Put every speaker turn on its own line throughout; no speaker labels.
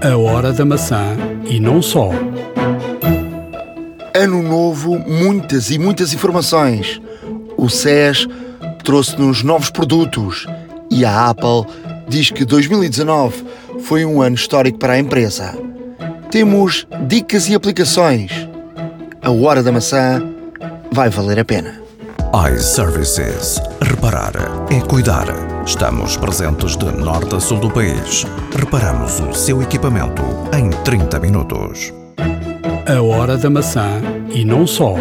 A hora da maçã e não só.
Ano novo, muitas e muitas informações. O SES trouxe-nos novos produtos e a Apple diz que 2019 foi um ano histórico para a empresa. Temos dicas e aplicações. A hora da maçã vai valer a pena.
iServices. Reparar é cuidar. Estamos presentes de norte a sul do país. Reparamos o seu equipamento em 30 minutos.
A hora da maçã e não só.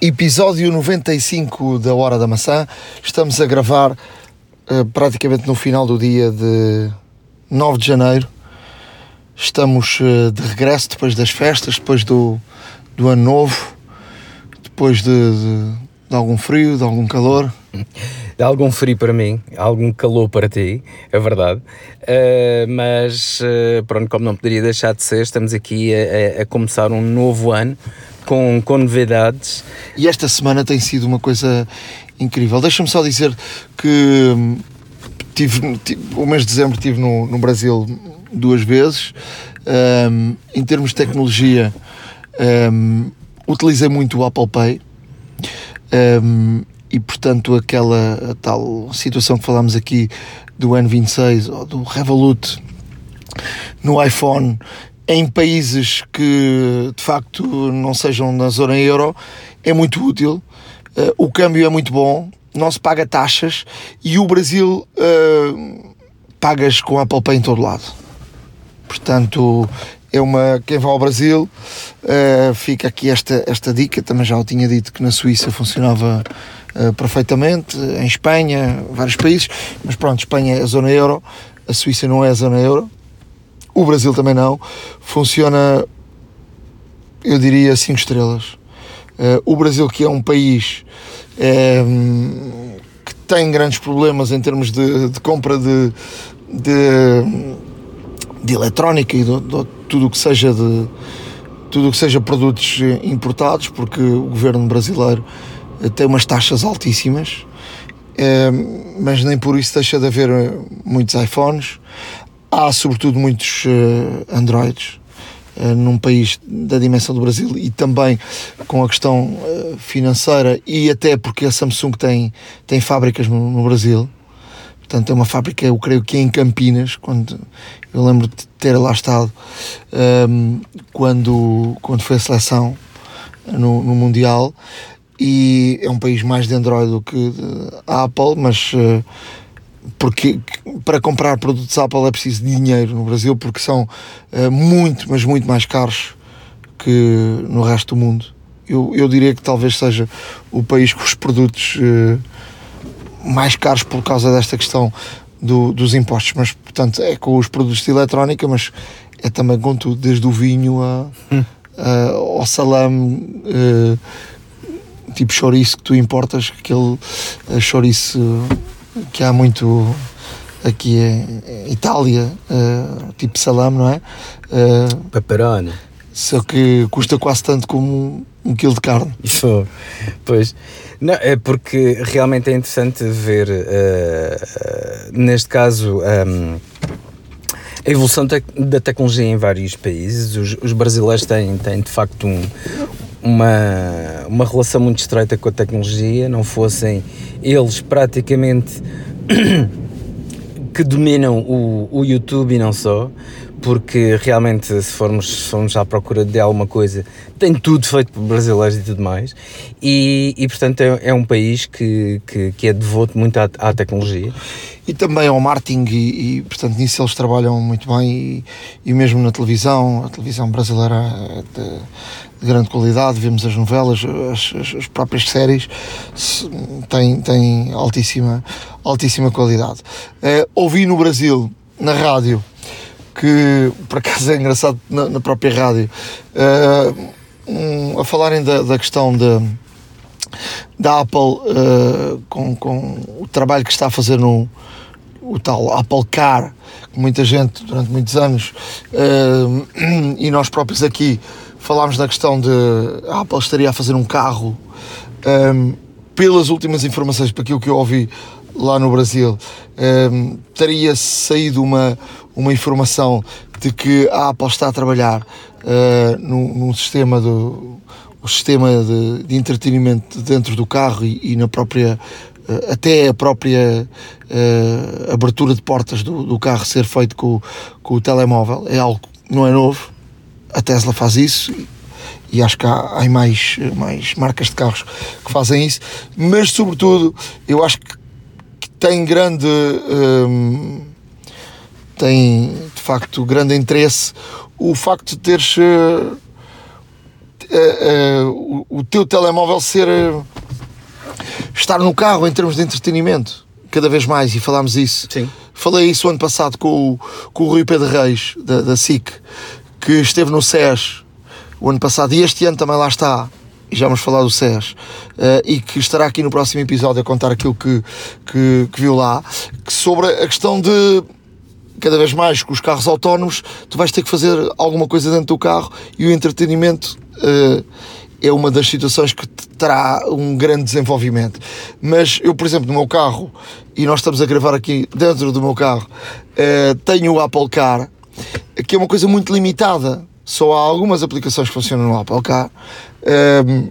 Episódio 95 da Hora da Maçã. Estamos a gravar eh, praticamente no final do dia de 9 de janeiro. Estamos eh, de regresso depois das festas, depois do, do ano novo, depois de, de- de algum frio, de algum calor.
Dá algum frio para mim, algum calor para ti, é verdade. Uh, mas uh, pronto, como não poderia deixar de ser, estamos aqui a, a- a começar um novo ano com, com novidades.
E esta semana tem sido uma coisa incrível. Deixa-me só dizer que hum, tive, tive- o mês de dezembro estive no, no Brasil duas vezes. Hum, em termos de tecnologia, hum, utilizei muito o Apple Pay. Hum, e portanto aquela tal situação que falámos aqui do N26 ou do Revolut no iPhone em países que de facto não sejam na zona euro é muito útil. Eh, o câmbio é muito bom, não se paga taxas e o Brasil eh, pagas com Apple Pay em todo lado. Portanto, é uma quem vai ao Brasil eh, fica aqui esta, esta dica. Também já o tinha dito que na Suíça funcionava eh, perfeitamente, em Espanha, vários países, mas pronto, Espanha é a zona euro, a Suíça não é a zona euro. O Brasil também não. Funciona, eu diria, 5 estrelas. Eh, o Brasil, que é um país que tem grandes problemas em termos de, de compra de, de, de eletrónica e de, de tudo o que seja de tudo o que seja produtos importados, porque o governo brasileiro eh, tem umas taxas altíssimas, eh, mas nem por isso deixa de haver eh, muitos iPhones. Há sobretudo muitos eh, Androids num país da dimensão do Brasil e também com a questão financeira e até porque a Samsung tem, tem fábricas no Brasil. Portanto, é uma fábrica, eu creio que é em Campinas, quando eu lembro de ter lá estado ehm, quando, quando foi a seleção no, no Mundial. E é um país mais de Android do que de Apple, mas eh, porque para comprar produtos Apple é preciso de dinheiro no Brasil, porque são eh, muito, mas muito mais caros que no resto do mundo. Eu, eu diria que talvez seja o país com os produtos eh, mais caros por causa desta questão do- dos impostos, mas portanto é com os produtos de eletrónica, mas é também com tudo, desde o vinho a, a- ao salame, eh, tipo chouriço que tu importas, aquele eh, chouriço que há muito aqui em Itália, eh, tipo salame, não é?
Pepperoni.
só que custa quase tanto como um, um quilo de carne.
Isso, pois. Não, é porque realmente é interessante ver, eh, eh, neste caso, ehm, a evolução tec- da tecnologia em vários países. Os, os brasileiros têm, têm de facto um- uma, uma relação muito estreita com a tecnologia, não fossem eles praticamente que dominam o, o YouTube e não só, porque realmente se formos, se formos à procura de alguma coisa, tem tudo feito por brasileiros e tudo mais, e, e portanto é, é um país que, que, que é devoto muito à, à tecnologia.
E também ao marketing e, e, portanto nisso eles trabalham muito bem e, e mesmo na televisão, a televisão brasileira é de, de grande qualidade, vemos as novelas, as, as- as próprias séries têm, têm altíssima, altíssima qualidade. Eh, ouvi no Brasil, na rádio, que por acaso é engraçado na, na própria rádio, eh, um, a falarem da, da questão da da Apple eh, com, com o trabalho que está a fazer no o tal Apple Car, que muita gente durante muitos anos eh, e nós próprios aqui falámos da questão de a Apple estaria a fazer um carro eh, pelas últimas informações, para aquilo que eu ouvi lá no Brasil, um, teria saído uma, uma informação de que a Apple está a trabalhar uh, num, num sistema do o sistema de, de, entretenimento dentro do carro e, e na própria uh, até a própria uh, abertura de portas do, do, carro ser feito com, com o telemóvel é algo não é novo. A Tesla faz isso e acho que há, há mais, mais marcas de carros que fazem isso, mas sobretudo eu acho que, que tem grande hum, tem de facto grande interesse o facto de teres uh, uh, o, o, teu telemóvel ser estar no carro em termos de entretenimento cada vez mais e falámos isso
Sim.
falei isso ano passado com o, com o Rui Pedro Reis da, da SIC que esteve no SES o ano passado e este ano também lá está e já vamos falar do SES uh, e que estará aqui no próximo episódio a contar aquilo que, que, que, viu lá que sobre a questão de cada vez mais com os carros autónomos tu vais ter que fazer alguma coisa dentro do carro e o entretenimento uh, é uma das situações que terá um grande desenvolvimento mas eu por exemplo no meu carro e nós estamos a gravar aqui dentro do meu carro uh, tenho o Apple Car que é uma coisa muito limitada só há algumas aplicações que funcionam no Apple Car. Um,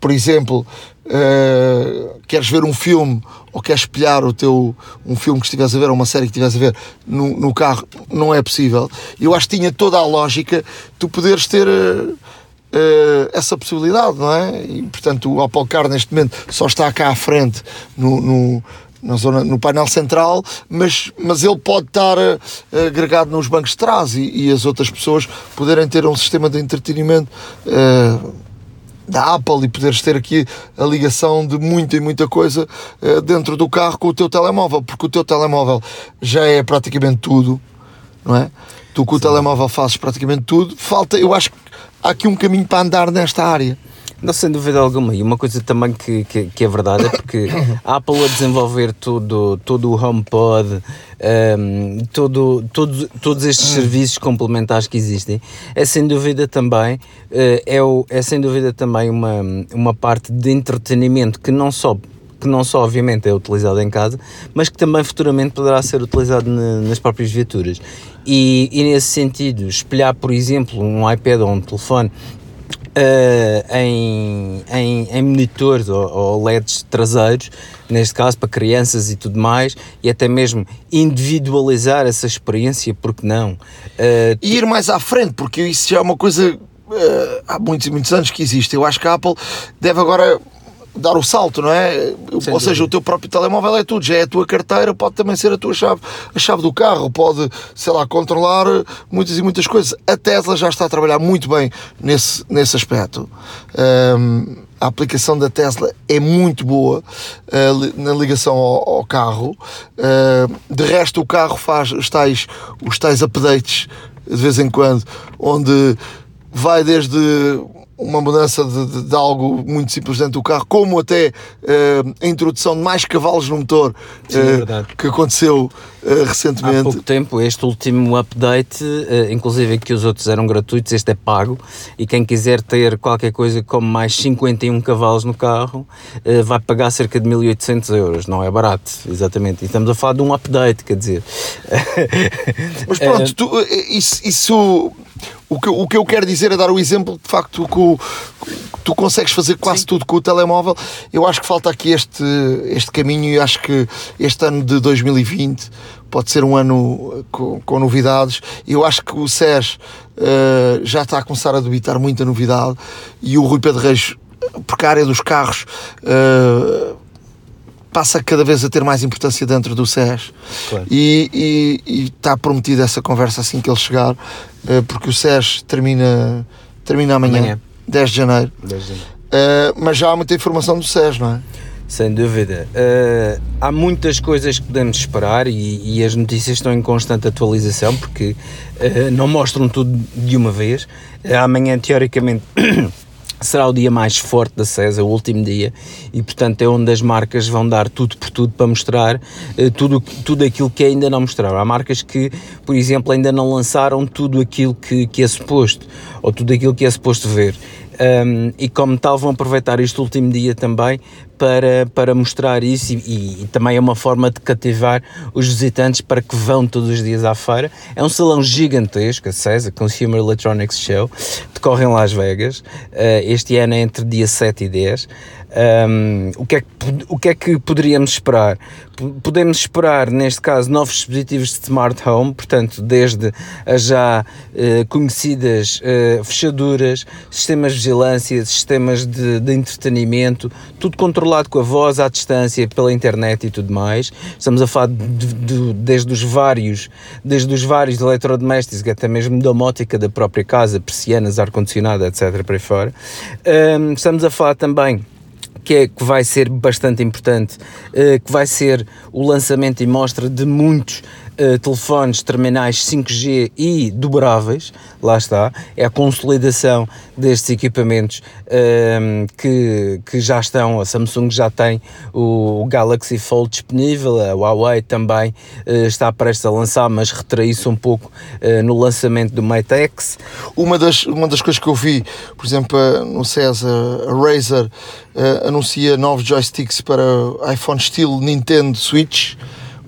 por exemplo, uh, queres ver um filme ou queres espelhar o teu, um filme que estivesse a ver ou uma série que estivesse a ver no, no, carro, não é possível. Eu acho que tinha toda a lógica tu poderes ter uh, uh, essa possibilidade, não é? E, portanto, o Apple Car neste momento só está cá à frente no, no na zona, no painel central, mas, mas ele pode estar uh, agregado nos bancos de trás e, e, as outras pessoas poderem ter um sistema de entretenimento uh, da Apple e poderes ter aqui a ligação de muita e muita coisa uh, dentro do carro com o teu telemóvel, porque o teu telemóvel já é praticamente tudo, não é? Tu com o Sim. telemóvel fazes praticamente tudo. Falta, eu acho que há aqui um caminho para andar nesta área.
Não, sem dúvida alguma. E uma coisa também que, que, que é verdade é porque a Apple a desenvolver todo, todo o HomePod, um, ehm, todo, todo, todos estes serviços complementares que existem, é sem dúvida também, uh, é, o, é sem dúvida também uma, uma parte de entretenimento que não só que não só obviamente é utilizado em casa, mas que também futuramente poderá ser utilizado na, nas próprias viaturas. E, e, nesse sentido, espelhar, por exemplo, um iPad ou um telefone Uh, em, em, em, monitores ou, ou, LEDs traseiros, neste caso para crianças e tudo mais, e até mesmo individualizar essa experiência, porque não?
Uh, e ir mais à frente, porque isso já é uma coisa uh, há muitos e muitos anos que existe. Eu acho que a Apple deve agora dar o salto, não é? Sem Ou dúvida. seja, o teu próprio telemóvel é tudo, já é a tua carteira, pode também ser a tua chave, a chave do carro, pode, sei lá, controlar muitas e muitas coisas. A Tesla já está a trabalhar muito bem nesse, nesse aspecto. Um, a aplicação da Tesla é muito boa uh, na ligação ao, ao carro. Uh, de resto, o carro faz os tais, os tais updates de vez em quando, onde vai desde uma mudança de, de, de, algo muito simples dentro do carro, como até uh, a introdução de mais cavalos no motor Sim, uh, que aconteceu uh, recentemente. Há
pouco tempo, este último update, inclusive que os outros eram gratuitos, este é pago e quem quiser ter qualquer coisa como mais 51 cavalos no carro vai pagar cerca de 1800 euros, não é barato, exatamente. E estamos a falar de um update, quer dizer.
Mas pronto, tu, isso, isso o que, o que eu quero dizer é dar o exemplo de facto que o, tu consegues fazer quase Sim. tudo com o telemóvel. Eu acho que falta aqui este, este caminho e acho que este ano de 2020 pode ser um ano com, com novidades. Eu acho que o SES uh, já está a começar a debitar muita novidade e o Rui Pedro Reis, porque a área dos carros. Uh, passa cada vez a ter mais importância dentro do SES claro. e, e, e, está prometida essa conversa assim que ele chegar, uh, porque o SES termina, termina amanhã, amanhã. 10 de janeiro. 10 de janeiro. Uh, mas já há muita informação do SES, não é?
Sem dúvida. Uh, há muitas coisas que podemos esperar e, e, as notícias estão em constante atualização porque não mostram tudo de uma vez. amanhã, teoricamente. Será o dia mais forte da CESA, o último dia, e portanto é onde as marcas vão dar tudo por tudo para mostrar uh, tudo, tudo aquilo que ainda não mostraram. Há marcas que, por exemplo, ainda não lançaram tudo aquilo que, que é suposto, ou tudo aquilo que é suposto ver. Um, e como tal vão aproveitar este último dia também para, para mostrar isso e, e, também é uma forma de cativar os visitantes para que vão todos os dias à feira. É um salão gigantesco, a CESA, Consumer Electronics Show, decorre em Las Vegas. Uh, este ano é entre dia 7 e 10. Um, o, que é que, o que é que poderíamos esperar? Podemos esperar, neste caso, novos dispositivos de smart home, portanto, desde as já uh, conhecidas uh, fechaduras, sistemas de vigilância, sistemas de, de, entretenimento, tudo controlado com a voz à distância, pela internet e tudo mais. Estamos a falar de, de, desde os vários, desde os vários eletrodomésticos, até mesmo domótica da própria casa, persianas, ar-condicionado, etc. para fora. Um, estamos a falar também que, é, que vai ser bastante importante, uh, que vai ser o lançamento e mostra de muitos uh, telefones terminais 5G e dobráveis, lá está, é a consolidação destes equipamentos uh, que, que já estão, a Samsung já tem o, Galaxy Fold disponível, a Huawei também uh, está prestes a lançar, mas retraiu-se um pouco no lançamento do Mate X.
Uma das, uma das coisas que eu vi, por exemplo, no CES, a Razer anuncia novos joysticks para iPhone estilo Nintendo Switch,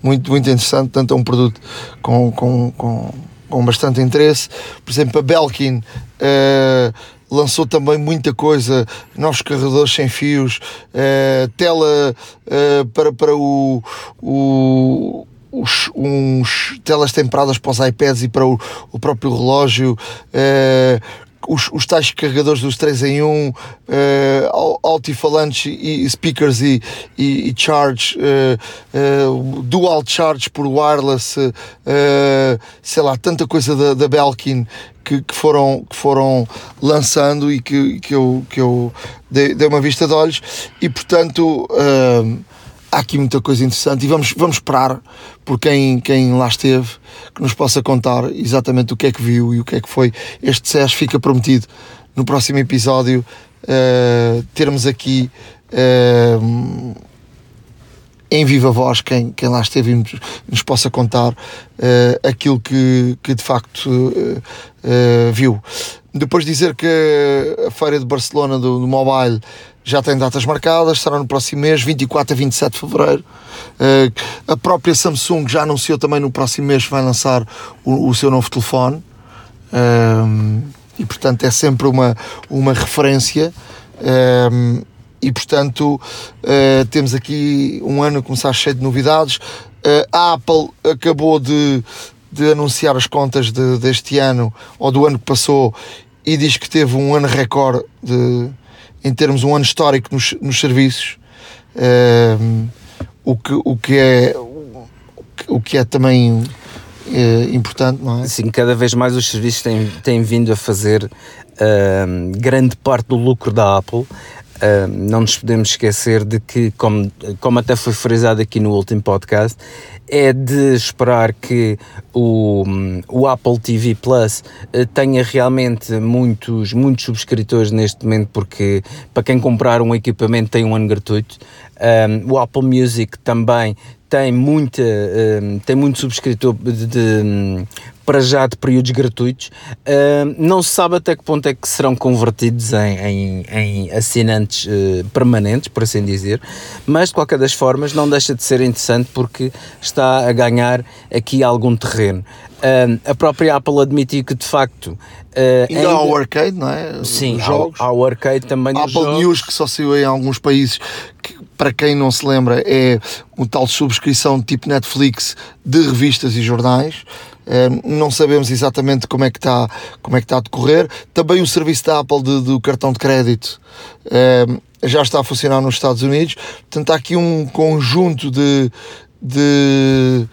muito, muito interessante, tanto é um produto com, com, com, com bastante interesse. Por exemplo, a Belkin uh, lançou também muita coisa, novos carregadores sem fios, uh, tela uh, para, para o, o os, uns telas temperadas para os iPads e para o, o próprio relógio, os, os tais carregadores dos 3 em 1, uh, altifalantes e, speakers e, e, e charge, uh, uh, dual charge por wireless, sei lá, tanta coisa da, da Belkin que, que, foram, que foram lançando e que, que eu, que eu dei, dei uma vista de olhos. E portanto há aqui muita coisa interessante e vamos, vamos esperar por quem, quem lá esteve que nos possa contar exatamente o que é que viu e o que é que foi. Este SES fica prometido no próximo episódio uh, termos aqui uh, em viva voz quem, quem lá esteve e nos, nos possa contar uh, aquilo que, que de facto viu. Depois dizer que a feira de Barcelona do, do Mobile já tem datas marcadas, será no próximo mês, 24 a 27 de fevereiro. Uh, a própria Samsung já anunciou também no próximo mês que vai lançar o, o seu novo telefone. Uh, e portanto é sempre uma, uma referência. Uh, e portanto temos aqui um ano a começar cheio de novidades. a Apple acabou de, de anunciar as contas de, deste ano ou do ano que passou e diz que teve um ano recorde de em termos um ano histórico nos, nos serviços, uh, o, que, o, que é, o que é também uh, importante, não é?
Sim, cada vez mais os serviços têm, têm vindo a fazer uh, grande parte do lucro da Apple. Uh, não nos podemos esquecer de que, como, como até foi frisado aqui no último podcast, é de esperar que o, o Apple TV Plus uh, tenha realmente muitos, muitos subscritores neste momento, porque para quem comprar um equipamento tem um ano gratuito. Um, o Apple Music também tem muita um, tem muito subscritor de, de, para já de períodos gratuitos. Uh, não se sabe até que ponto é que serão convertidos em, em, em assinantes uh, permanentes, por assim dizer, mas de qualquer das formas não deixa de ser interessante porque está a ganhar aqui algum terreno. Uh, a própria Apple admitiu que de facto.
Ainda, ainda há o arcade, não é?
Sim, jogos. Há, há o arcade também.
Apple jogos. News, que só saiu em alguns países, que, para quem não se lembra, é um tal subscrição tipo Netflix de revistas e jornais não sabemos exatamente como é que está como é que está a decorrer. Também o serviço da Apple de, do cartão de crédito já está a funcionar nos Estados Unidos. Portanto, há aqui um conjunto de, de,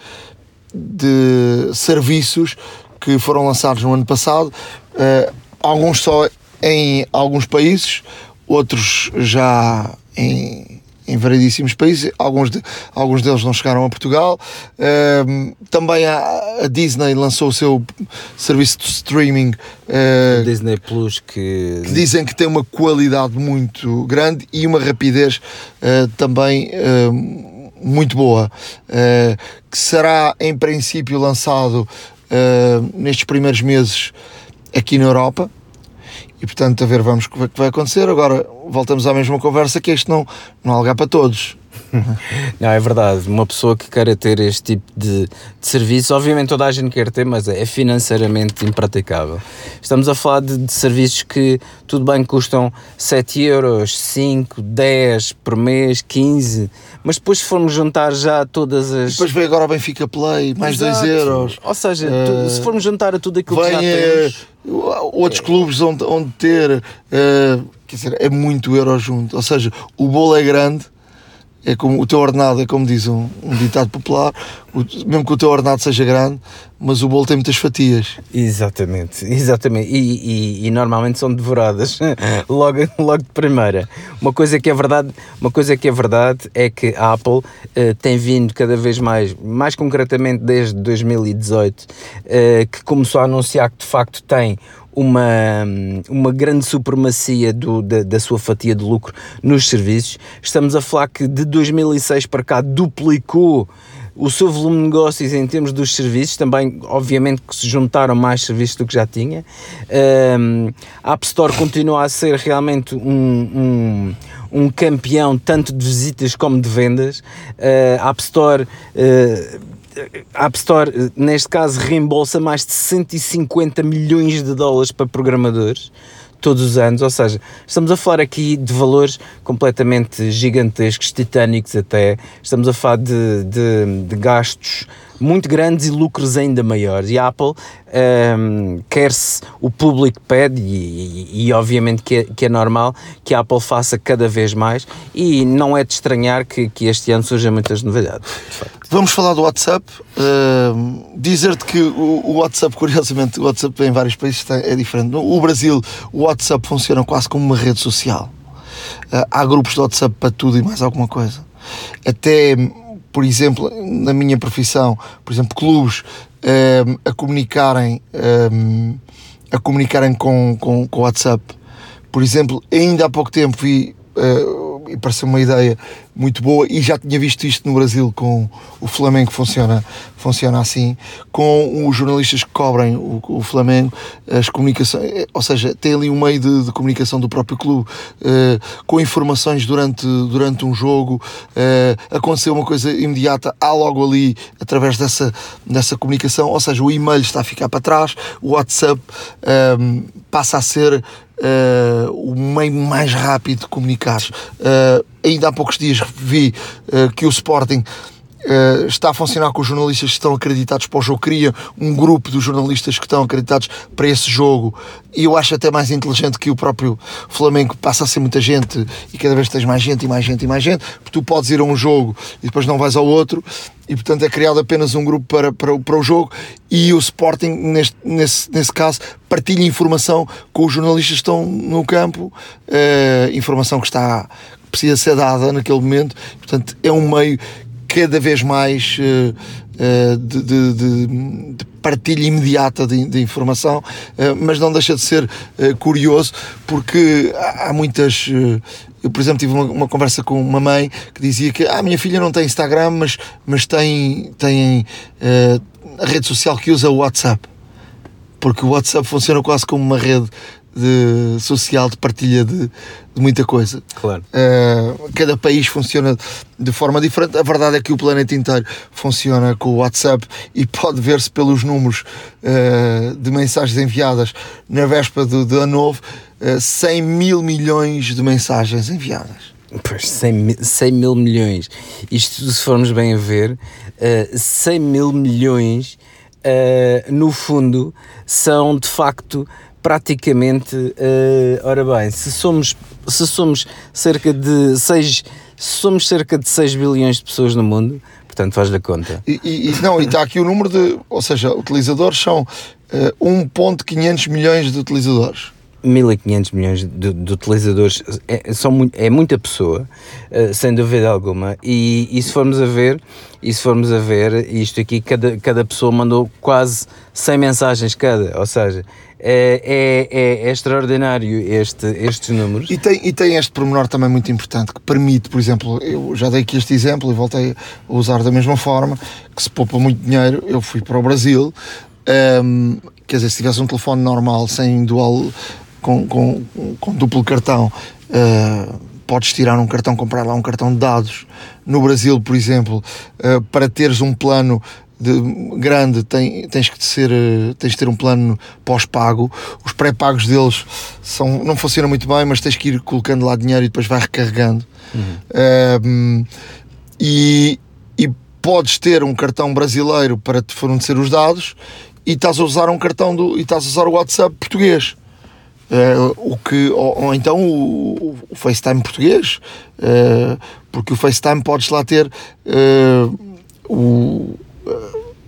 de serviços que foram lançados no ano passado, uh, alguns só em alguns países, outros já em em variedíssimos países, alguns, de, alguns deles não chegaram a Portugal. Uh, também a, a, Disney lançou o seu serviço de streaming.
Uh, Disney Plus, que...
que... dizem que tem uma qualidade muito grande e uma rapidez uh, também muito boa, que será em princípio lançado nestes primeiros meses aqui na Europa E portanto, a ver, vamos o que vai- acontecer. Agora voltamos à mesma conversa que isto não, não há lugar para todos.
Não, é verdade. Uma pessoa que queira ter este tipo de, de serviço, obviamente toda a gente quer ter, mas é financeiramente impraticável. Estamos a falar de, de serviços que, tudo bem, custam 7 euros, 5, 10 por mês, 15, mas depois se formos juntar já todas as.
Depois veio agora o Benfica Play, mais 2
Exato.
euros.
Ou seja,
Eh,
tu- se formos juntar a tudo aquilo que já
Vem eh,
temos.
outros clubes onde, onde ter, eh, quer dizer, é muito euro junto. Ou seja, o bolo é grande, é como o teu ordenado, é como diz um, um ditado popular, o- mesmo que o teu ordenado seja grande, mas o bolo tem muitas fatias.
Exatamente, exatamente. E, e- e normalmente são devoradas logo, logo de primeira. Uma coisa que é verdade, uma coisa que é verdade é que a Apple eh, tem vindo cada vez mais, mais concretamente desde 2018, eh, que começou a anunciar que de facto tem uma, uma grande supremacia do, da, da sua fatia de lucro nos serviços. Estamos a falar que de 2006 para cá duplicou o seu volume de negócios em termos dos serviços, também obviamente que se juntaram mais serviços do que já tinha. Um, a App Store continua a ser realmente um, um, um campeão tanto de visitas como de vendas. Uh, a App Store... Uh, a App Store, neste caso, reembolsa mais de 150 milhões de dólares para programadores todos os anos, ou seja, estamos a falar aqui de valores completamente gigantescos, titânicos até, estamos a falar de, de, de gastos muito grandes e lucros ainda maiores. E a Apple um, quer-se, o público pede, e, e, e obviamente que é, que é, normal que a Apple faça cada vez mais, e não é de estranhar que, que este ano surjam muitas novidades.
Vamos falar do WhatsApp. Uh, Dizer-te que o, o, WhatsApp, curiosamente, o WhatsApp em vários países é diferente. No Brasil, o WhatsApp funciona quase como uma rede social. Uh, há grupos de WhatsApp para tudo e mais alguma coisa. Até, por exemplo, na minha profissão, por exemplo, clubes uh, a comunicarem, a comunicarem com, com, com WhatsApp. Por exemplo, ainda há pouco tempo vi e pareceu uma ideia muito boa. E já tinha visto isto no Brasil com o Flamengo funciona funciona assim. Com os jornalistas que cobrem o, o Flamengo as comunicações ou seja tem ali um meio de, de comunicação do próprio clube uh, com informações durante durante um jogo. Uh, aconteceu uma coisa imediata há logo ali através dessa dessa comunicação ou seja o e-mail está a ficar para trás o WhatsApp um, passa a ser Uh, o meio mais rápido de comunicar. Uh, ainda há poucos dias vi uh, que o Sporting Uh, está a funcionar com os jornalistas que estão acreditados para o jogo, cria um grupo dos jornalistas que estão acreditados para esse jogo. E eu acho até mais inteligente que o próprio Flamengo. Passa a ser muita gente e cada vez tens mais gente e mais gente e mais gente, porque tu podes ir a um jogo e depois não vais ao outro. E portanto é criado apenas um grupo para, para, para o jogo. E o Sporting neste, nesse, nesse caso partilha informação com os jornalistas que estão no campo, uh, informação que está precisa ser dada naquele momento, portanto é um meio cada vez mais uh, uh, de, de, de, partilha imediata de, informação, uh, mas não deixa de ser curioso porque há, há muitas. eu, por exemplo, tive uma, uma, conversa com uma mãe que dizia que ah, a minha filha não tem Instagram, mas, mas tem, tem a rede social que usa o WhatsApp. Porque o WhatsApp funciona quase como uma rede de, social de partilha de, de muita coisa.
Claro.
Uh, cada país funciona de forma diferente. A verdade é que o planeta inteiro funciona com o WhatsApp e pode ver-se pelos números uh, de mensagens enviadas na véspera do, do ano novo uh, 100 mil milhões de mensagens enviadas.
Pois, 100 mil, 100 mil milhões. Isto, se formos bem a ver, uh, 100 mil milhões, uh, no fundo, são de facto praticamente, uh, ora bem, se somos, se somos cerca de 6, somos cerca de 6 bilhões de pessoas no mundo, portanto faz-lhe a conta.
E, e, e, não, e está aqui o número de, ou seja, utilizadores são uh, 1.500 milhões de utilizadores.
1500 milhões de, de utilizadores é, são muito, é muita pessoa, uh, sem dúvida alguma, e, e, se formos a ver, e se formos a ver, isto aqui, cada, cada pessoa mandou quase 100 mensagens cada, ou seja, é, é, é, extraordinário este, estes números.
E tem, e tem este pormenor também muito importante que permite, por exemplo, eu já dei aqui este exemplo e voltei a usar da mesma forma, que se poupa muito dinheiro, eu fui para o Brasil, um, quer dizer, se tivesse um telefone normal sem dual com, com, com duplo cartão, uh, podes tirar um cartão, comprar lá um cartão de dados. No Brasil, por exemplo, uh, para teres um plano de, grande tem, tens que ser, tens de ter um plano pós-pago. Os pré-pagos deles são, não funcionam muito bem, mas tens que ir colocando lá dinheiro e depois vai recarregando. Uhum. Uh, e, e podes ter um cartão brasileiro para te fornecer os dados e estás a usar um cartão do, e estás a usar o WhatsApp português. Uh, o que, ou, ou então o, o, FaceTime português, uh, porque o FaceTime podes lá ter uh, o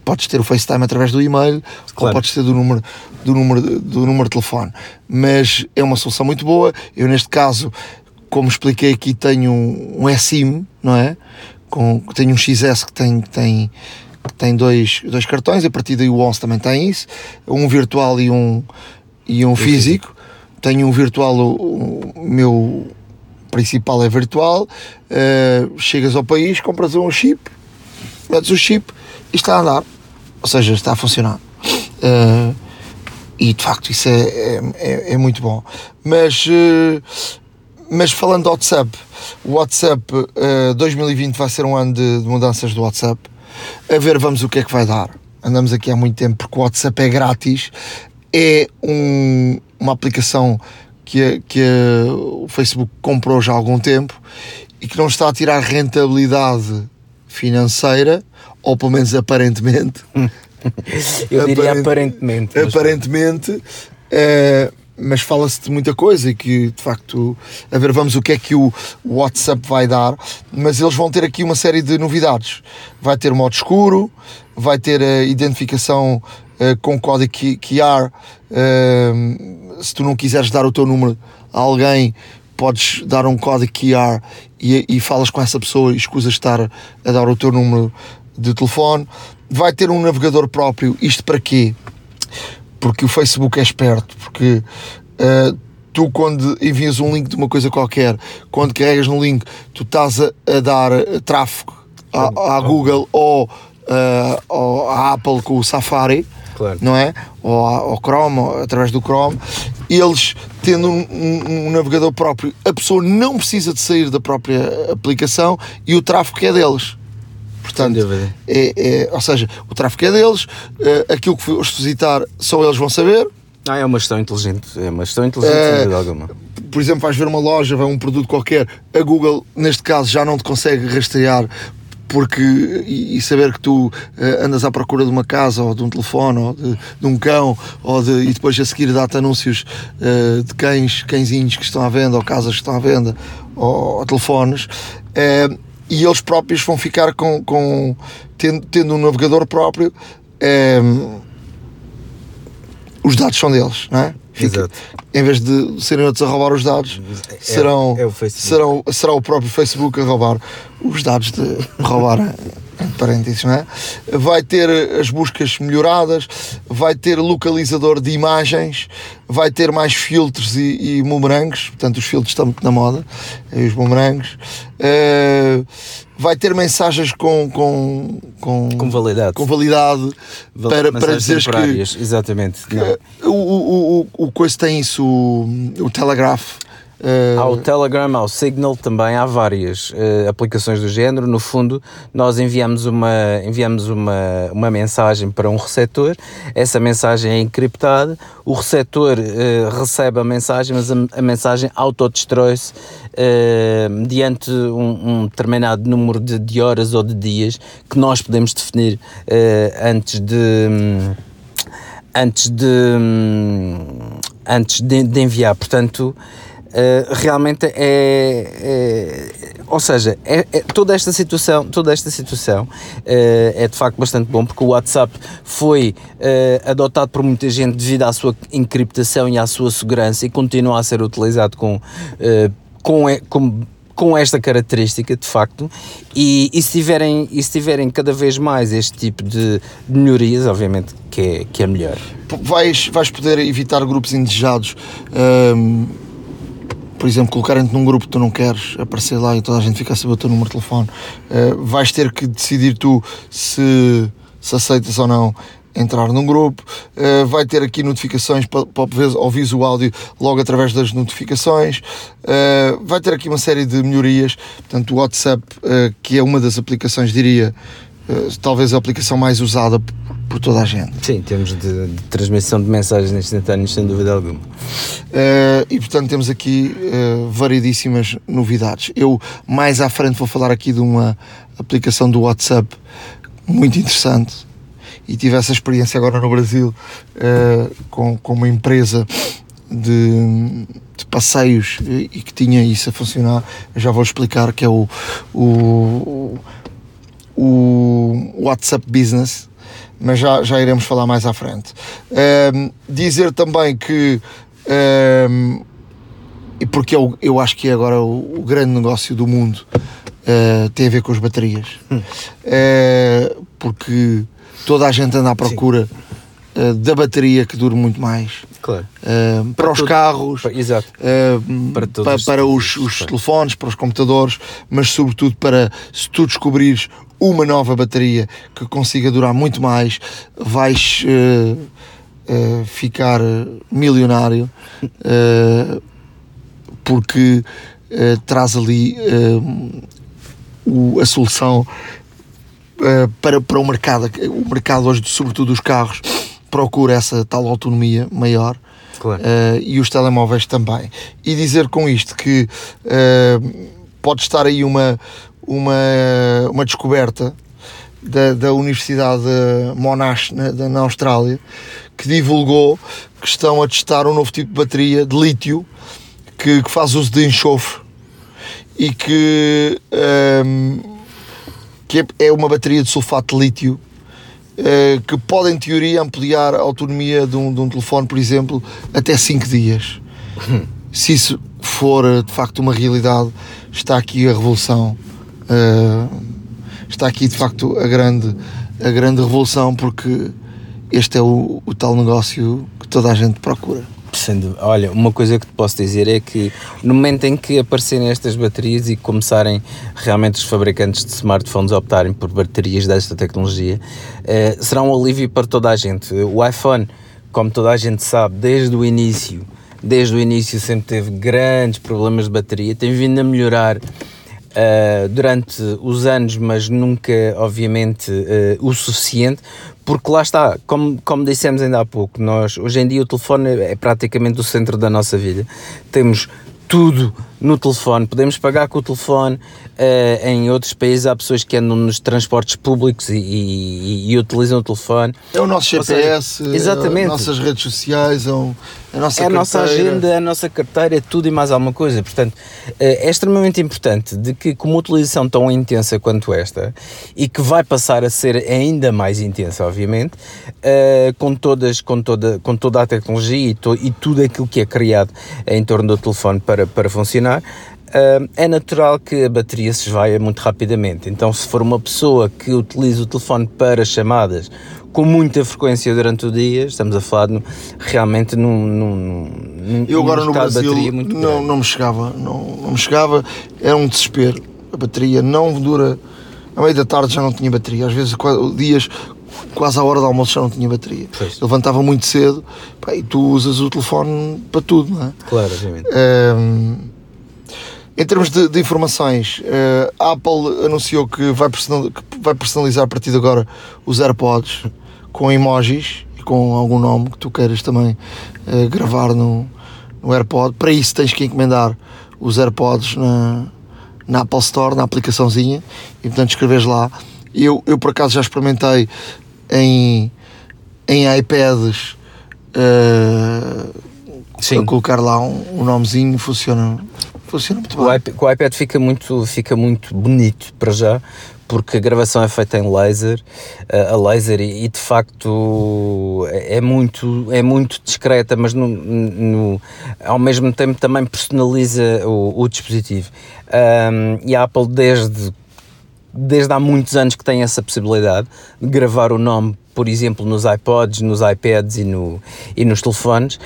podes ter o FaceTime através do e-mail claro. ou podes ter do número, do, número, do número de telefone. Mas é uma solução muito boa. Eu, neste caso, como expliquei aqui, tenho um, um SIM, não é? Com, tenho um XS que tem, que tem, que tem dois, dois cartões, a partir daí o 11 também tem isso, um virtual e um, e um físico. Tenho um virtual, o, o meu principal é virtual. Uh, chegas ao país, compras um chip, metes o chip está a andar. Ou seja, está a funcionar. Uh, e de facto isso é, é, é, muito bom. Mas, uh, mas falando do WhatsApp, o WhatsApp uh, 2020 vai ser um ano de, de, mudanças do WhatsApp. A ver, vamos o que é que vai dar. Andamos aqui há muito tempo porque o WhatsApp é grátis. É um, uma aplicação que, que o Facebook comprou já há algum tempo e que não está a tirar rentabilidade financeira ou pelo menos aparentemente.
Eu diria aparentemente.
Aparentemente, uh, mas fala-se de muita coisa e que de facto, a ver, vamos o que é que o WhatsApp vai dar, mas eles vão ter aqui uma série de novidades. Vai ter modo escuro, vai ter a identificação uh, com código QR. Uh, se tu não quiseres dar o teu número a alguém, podes dar um código QR e, e falas com essa pessoa e escusas estar a dar o teu número de telefone, vai ter um navegador próprio. Isto para quê? Porque o Facebook é esperto, porque uh, tu quando envias um link de uma coisa qualquer, quando carregas no link, tu estás a, a dar tráfego à, à Google ou, uh, ou à Apple com o Safari, claro. não é? Ou ao Chrome, ou através do Chrome. Eles, tendo um, um, um, navegador próprio, a pessoa não precisa de sair da própria aplicação e o tráfego é deles. Portanto, é, é, ou seja, o tráfego é deles, uh, aquilo que os visitar só eles vão saber.
Ah, é uma gestão inteligente, é uma gestão inteligente uh, alguma.
Por exemplo, vais ver uma loja, vai um produto qualquer, a Google, neste caso, já não te consegue rastrear porque e, saber que tu uh, andas à procura de uma casa ou de um telefone ou de, de um cão ou de, e depois a seguir dá-te anúncios uh, de cães, cãezinhos que estão à venda ou casas que estão à venda ou, ou telefones uh, e eles próprios vão ficar com, com tendo, tendo um navegador próprio os dados são deles, não é? Fica, Exato. Em vez de serem outros a roubar os dados, é, serão, é o serão, será o próprio Facebook a roubar os dados de roubar parênteses, não é? Vai ter as buscas melhoradas, vai ter localizador de imagens, vai ter mais filtros e, e bumerangues, portanto os filtros estão muito na moda, e os bumerangues. Uh, vai ter mensagens com, com, com,
com validade,
com validade para, para dizer que.
Exatamente.
Que o, o, o, o coisa tem isso, o, o Telegraph
Uh... Há o Telegram, há o Signal, também há várias uh, aplicações do género. No fundo, nós enviamos uma, enviamos uma, uma mensagem para um receptor, essa mensagem é encriptada, o receptor uh, recebe a mensagem, mas a, a mensagem autodestrói-se mediante um, um, determinado número de, de, horas ou de dias que nós podemos definir antes de. Um, antes de, antes de, de enviar. Portanto, Uh, realmente é, é, ou seja é, é, toda esta situação toda esta situação uh, é de facto bastante bom porque o WhatsApp foi uh, adotado por muita gente devido à sua encriptação e à sua segurança e continua a ser utilizado com com, com com esta característica de facto. E, e, se tiverem, e se tiverem cada vez mais este tipo de melhorias obviamente que é, que é melhor.
Vais, vais poder evitar grupos indesejados um por exemplo, colocarem-te num grupo que tu não queres aparecer lá e toda a gente fica a saber o teu número de telefone, uh, vais ter que decidir tu se, se aceitas ou não entrar num grupo, uh, vai ter aqui notificações para, para ouvir o áudio logo através das notificações, uh, vai ter aqui uma série de melhorias, portanto o WhatsApp, uh, que é uma das aplicações, diria, talvez a aplicação mais usada por toda a gente.
Sim, em termos de, de transmissão de mensagens instantâneas, sem dúvida alguma.
e portanto temos aqui variedíssimas novidades. Eu mais à frente vou falar aqui de uma aplicação do WhatsApp muito interessante e tive essa experiência agora no Brasil uh, com, com uma empresa de, de, passeios e, e que tinha isso a funcionar. Eu já vou explicar que é o, o, o WhatsApp Business, mas já, já iremos falar mais à frente. Uh, dizer também que. Uh, e porque eu, eu acho que é agora o, o grande negócio do mundo uh, tem a ver com as baterias. Hum. Uh, porque toda a gente anda à procura uh, da bateria que dure muito mais.
Claro.
Uh, para, para, os tudo, carros,
para, exato.
Uh, para, para, para os, os telefones, para os computadores, mas sobretudo para se tu descobrires uma nova bateria que consiga durar muito mais, vais ficar milionário porque traz ali o, a solução uh, para, para o mercado. O mercado hoje, sobretudo os carros, procura essa tal autonomia maior.
Claro. Uh,
e os telemóveis também. E dizer com isto que uh, pode estar aí uma, uma, uma descoberta da, da Universidade Monash na, na Austrália que divulgou que estão a testar um novo tipo de bateria de lítio que, que faz uso de enxofre e que um, que é, é uma bateria de sulfato de lítio uh, que pode, em teoria, ampliar a autonomia de um, de um telefone, por exemplo, até 5 dias. Se isso for eh, de facto uma realidade, está aqui a revolução. Uh, está aqui de facto a grande, a grande revolução, porque este é o, o tal negócio que toda a gente procura.
Sendo, olha, uma coisa que te posso dizer é que no momento em que aparecerem estas baterias e começarem realmente os fabricantes de smartphones a optarem por baterias desta tecnologia, eh, será um alívio para toda a gente. O iPhone, como toda a gente sabe, desde o início, desde o início sempre teve grandes problemas de bateria, tem vindo a melhorar Uh, durante os anos, mas nunca, obviamente, uh, o suficiente, porque lá está, como, como dissemos ainda há pouco, nós hoje em dia o telefone é praticamente o centro da nossa vida. Temos tudo no telefone, podemos pagar com o telefone. Uh, em outros países há pessoas que andam nos transportes públicos e, e, e utilizam o telefone.
É o nosso GPS, seja, exatamente. as nossas redes sociais, é a nossa,
é a nossa agenda, a nossa carteira, é tudo e mais alguma coisa. Portanto, uh, é extremamente importante de que, com uma utilização tão intensa quanto esta, e que vai passar a ser ainda mais intensa, obviamente, uh, com, todas, com, toda, com toda a tecnologia e, to, e tudo aquilo que é criado em torno do telefone para, para funcionar uh, é natural que a bateria se esvaia muito rapidamente. Então, se for uma pessoa que utiliza o telefone para chamadas com muita frequência durante o dia, estamos a falar no, realmente num, num,
Eu agora no Brasil não, não me chegava, não, não me chegava, era um desespero. A bateria não dura, à meia da tarde já não tinha bateria, às vezes dias quase à hora do almoço já não tinha bateria. Pois. Levantava muito cedo pá, e tu usas o telefone para tudo, não é?
Claro, obviamente.
Em termos de, de informações, uh, a Apple anunciou que vai, personalizar, a partir de agora os AirPods com emojis e com algum nome que tu queiras também uh, gravar no, no AirPod. Para isso tens que encomendar os AirPods na, na Apple Store, na aplicaçãozinha, e portanto escreves lá. Eu, eu por acaso já experimentei em, em iPads uh, Sim. colocar lá um, um nomezinho, funciona Funciona muito
o iPad, o iPad fica muito, fica muito bonito para já, porque a gravação é feita em laser, a laser e, de facto é muito, é muito discreta, mas no, no ao mesmo tempo também personaliza o, o dispositivo. Um, e a Apple desde desde há muitos anos que tem essa possibilidade de gravar o nome por exemplo, nos iPods, nos iPads e, no, e nos telefones.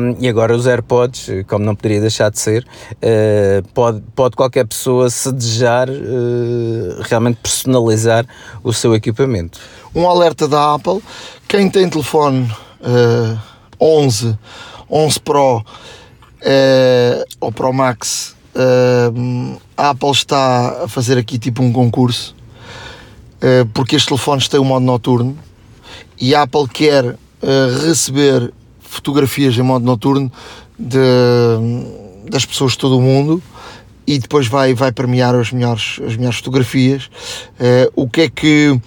Um, e agora os AirPods, como não poderia deixar de ser, uh, pode, pode qualquer pessoa, se desejar, uh, realmente personalizar o seu equipamento.
um alerta da Apple. Quem tem telefone uh, 11, 11 Pro uh, ou Pro Max, uh, a Apple está a fazer aqui tipo um concurso uh, porque estes telefones têm o modo noturno e a Apple quer receber fotografias em modo noturno de, das pessoas de todo o mundo e depois vai, vai premiar as melhores, as melhores fotografias. o que é que.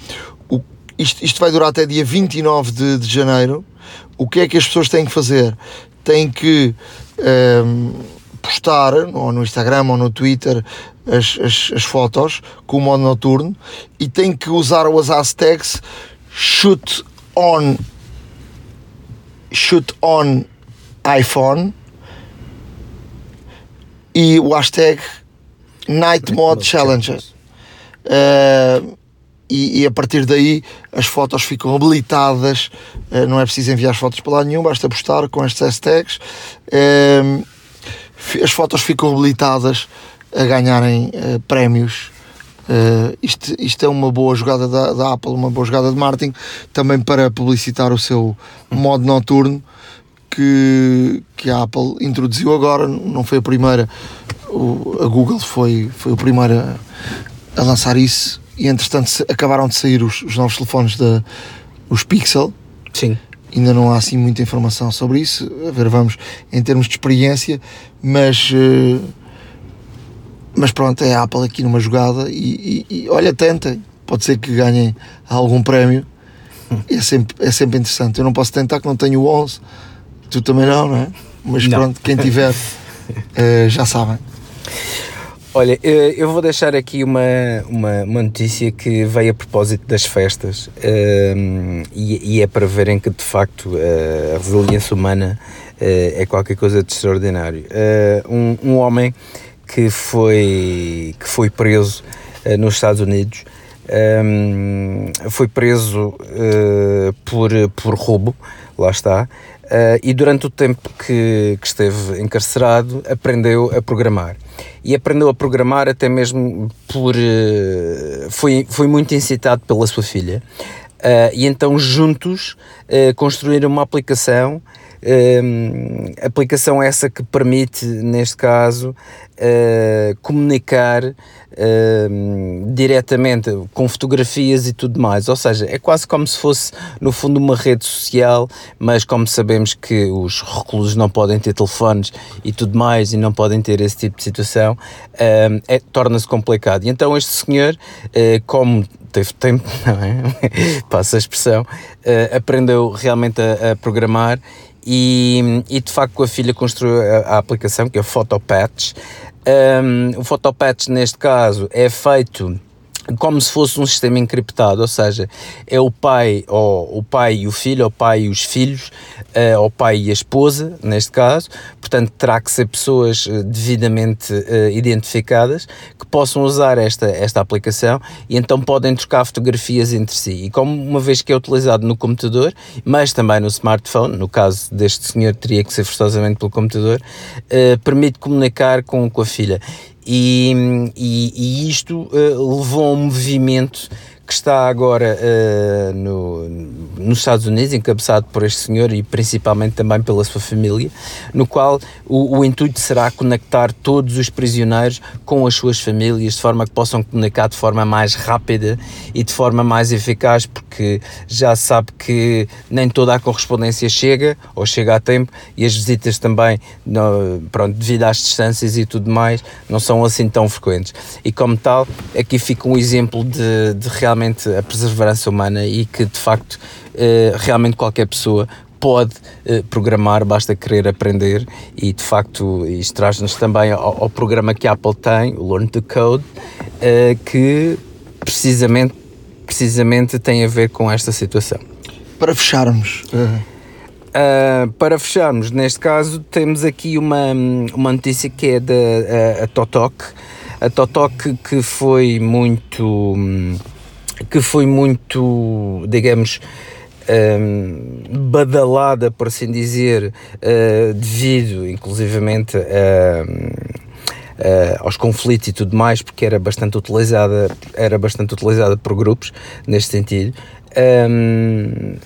O, isto, isto vai durar até dia 29 de, de janeiro o que é que as pessoas têm que fazer? Têm que um, postar ou no Instagram ou no Twitter as, as, as, fotos com o modo noturno e têm que usar as hashtags shoot on shoot on iPhone e o hashtag Night Mode Challenger. Uh, e, e, a partir daí as fotos ficam habilitadas, uh, não é preciso enviar as fotos para lá nenhum, basta postar com estes hashtags. Uh, as fotos ficam habilitadas a ganharem uh, prémios. isto, isto é uma boa jogada da, da, Apple, uma boa jogada de marketing, também para publicitar o seu modo noturno que, que a Apple introduziu agora, não foi a primeira, o, a Google foi, foi o primeiro a, a lançar isso e entretanto acabaram de sair os, os novos telefones da os Pixel.
Sim.
Ainda não há assim muita informação sobre isso. A ver, vamos em termos de experiência, mas uh, mas pronto, é a Apple aqui numa jogada e, e, e olha, tentem, pode ser que ganhem algum prémio. É sempre, é sempre interessante. Eu não posso tentar que não tenho o 11, tu também não, não é? Mas não. pronto, quem tiver uh, já sabem.
Olha, eh, eu vou deixar aqui uma, uma, uma notícia que veio a propósito das festas um, ehm, e, e, é para verem que de facto a resiliência humana uh, é qualquer coisa de extraordinário. Um, um homem que foi, que foi preso nos Estados Unidos um, ehm, foi preso por, por roubo, lá está, Uh, e durante o tempo que, que, esteve encarcerado aprendeu a programar. E aprendeu a programar até mesmo por uh, foi, foi muito incitado pela sua filha. Uh, e então juntos construíram uma aplicação aplicação essa que permite neste caso comunicar uh, diretamente com fotografias e tudo mais. Ou seja, é quase como se fosse, no fundo, uma rede social, mas como sabemos que os reclusos não podem ter telefones e tudo mais e não podem ter esse tipo de situação, uh, é, torna-se complicado. E então este senhor, uh, como teve tempo, não é? Passa a expressão, uh, aprendeu realmente a, a programar e, e, de facto a filha construiu a, a aplicação que é o Photopatch. Um, o photopatch neste caso é feito como se fosse um sistema encriptado, ou seja, é o pai ou o pai e o filho, o pai e os filhos, uh, o pai e a esposa, neste caso, portanto terá que ser pessoas eh, devidamente uh, identificadas que possam usar esta, esta aplicação e então podem trocar fotografias entre si. E como uma vez que é utilizado no computador, mas também no smartphone, no caso deste senhor teria que ser forçosamente pelo computador, uh, permite comunicar com, com a filha. E, e, e isto uh, levou a um movimento que está agora uh, no, nos Estados Unidos, encabeçado por este senhor e principalmente também pela sua família, no qual o, o, intuito será conectar todos os prisioneiros com as suas famílias, de forma que possam comunicar de forma mais rápida e de forma mais eficaz, porque já sabe que nem toda a correspondência chega, ou chega a tempo, e as visitas também, pronto, devido às distâncias e tudo mais, não são assim tão frequentes. E como tal, aqui fica um exemplo de, de realmente realmente a perseverança humana e que de facto eh, realmente qualquer pessoa pode eh, programar, basta querer aprender e de facto isto traz-nos também ao, ao, programa que a Apple tem, o Learn to Code, eh, que precisamente, precisamente tem a ver com esta situação.
Para fecharmos.
Uh, para fecharmos, neste caso, temos aqui uma, uma notícia que é da a, a Totok. A Totok que foi muito. Um, que foi muito, digamos, um, badalada, por assim dizer, uh, devido inclusivamente a. Uh, aos conflitos e tudo mais, porque era bastante utilizada, era bastante utilizada por grupos neste sentido. Um,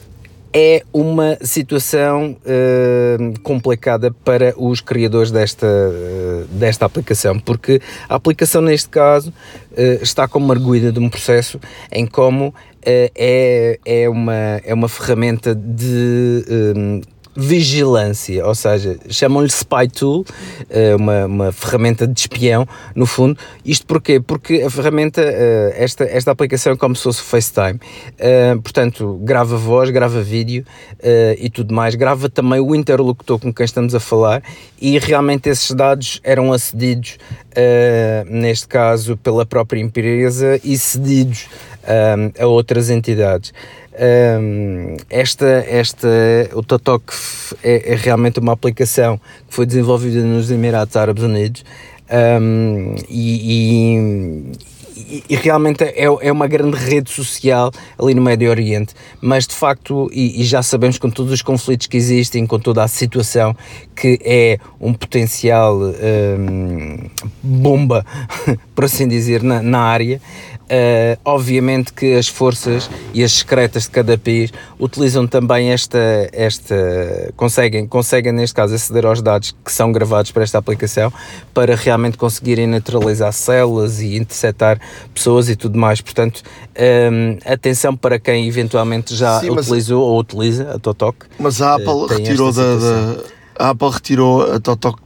é uma situação uh, complicada para os criadores desta, uh, desta aplicação, porque a aplicação, neste caso, uh, está como arguída de um processo em como é, é, uma, é uma ferramenta de vigilância, ou seja, chamam-lhe Spy Tool, eh, uma, uma ferramenta de espião, no fundo. Isto porquê? Porque a ferramenta, eh, esta, esta aplicação é como se fosse FaceTime. Eh, portanto, grava voz, grava vídeo e tudo mais, grava também o interlocutor com quem estamos a falar e realmente esses dados eram acedidos, neste caso, pela própria empresa e cedidos a outras entidades. Um, esta, esta, o Totok é, é, realmente uma aplicação que foi desenvolvida nos Emirados Árabes Unidos. Um, e, e, e, realmente é, é uma grande rede social ali no Médio Oriente, mas de facto, e, e, já sabemos com todos os conflitos que existem, com toda a situação que é um potencial um, bomba, por assim dizer, na, na área. Uh, obviamente que as forças e as secretas de cada país utilizam também esta, esta conseguem, conseguem neste caso aceder aos dados que são gravados para esta aplicação para realmente conseguirem neutralizar células e interceptar pessoas e tudo mais. Portanto, um, atenção para quem eventualmente já Sim, utilizou ou utiliza a Totok.
Mas a Apple uh, retirou da, da a Apple retirou a Totok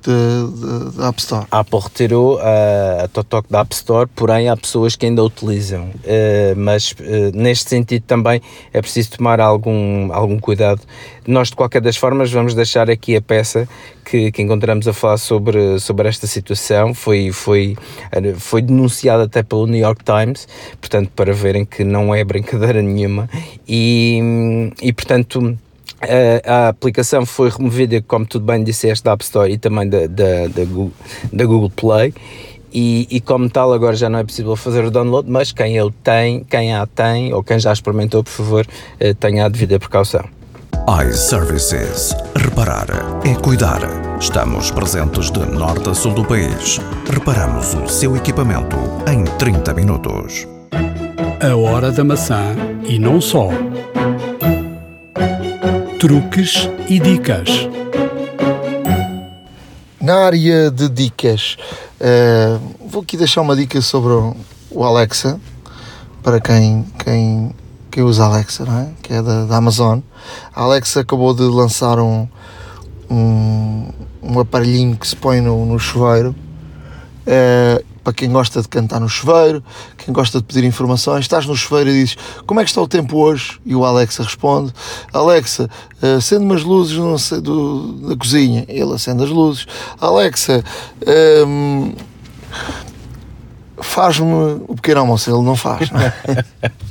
da App Store.
A Apple retirou a, a Totok da App Store, porém há pessoas que ainda a utilizam. Uh, mas uh, neste sentido também é preciso tomar algum, algum cuidado. Nós, de qualquer das formas, vamos deixar aqui a peça que, que encontramos a falar sobre, sobre esta situação. Foi, foi, foi denunciada até pelo New York Times, portanto, para verem que não é brincadeira nenhuma. E, e portanto a, a, aplicação foi removida, como tudo bem disseste, da App Store e também da, da, da, Google, da Google Play. E, e, como tal agora já não é possível fazer o download, mas quem eu tem, quem a tem ou quem já experimentou, por favor, eh, tenha a devida precaução.
iServices. Reparar é cuidar. Estamos presentes de norte a sul do país. Reparamos o seu equipamento em 30 minutos.
A hora da maçã e não só truques e dicas.
Na área de dicas, uh, vou aqui deixar uma dica sobre o Alexa, para quem, quem, quem usa Alexa, é? que é da, da Amazon. A Alexa acabou de lançar um, um, um aparelhinho que se põe no, no chuveiro. Uh, para quem gosta de cantar no chuveiro, quem gosta de pedir informações, estás no chuveiro e dizes como é que está o tempo hoje? E o Alexa responde: Alexa, acende umas luzes sei, do, da cozinha. Ele acende as luzes. Alexa, um, faz-me o pequeno almoço, ele não faz. Não é?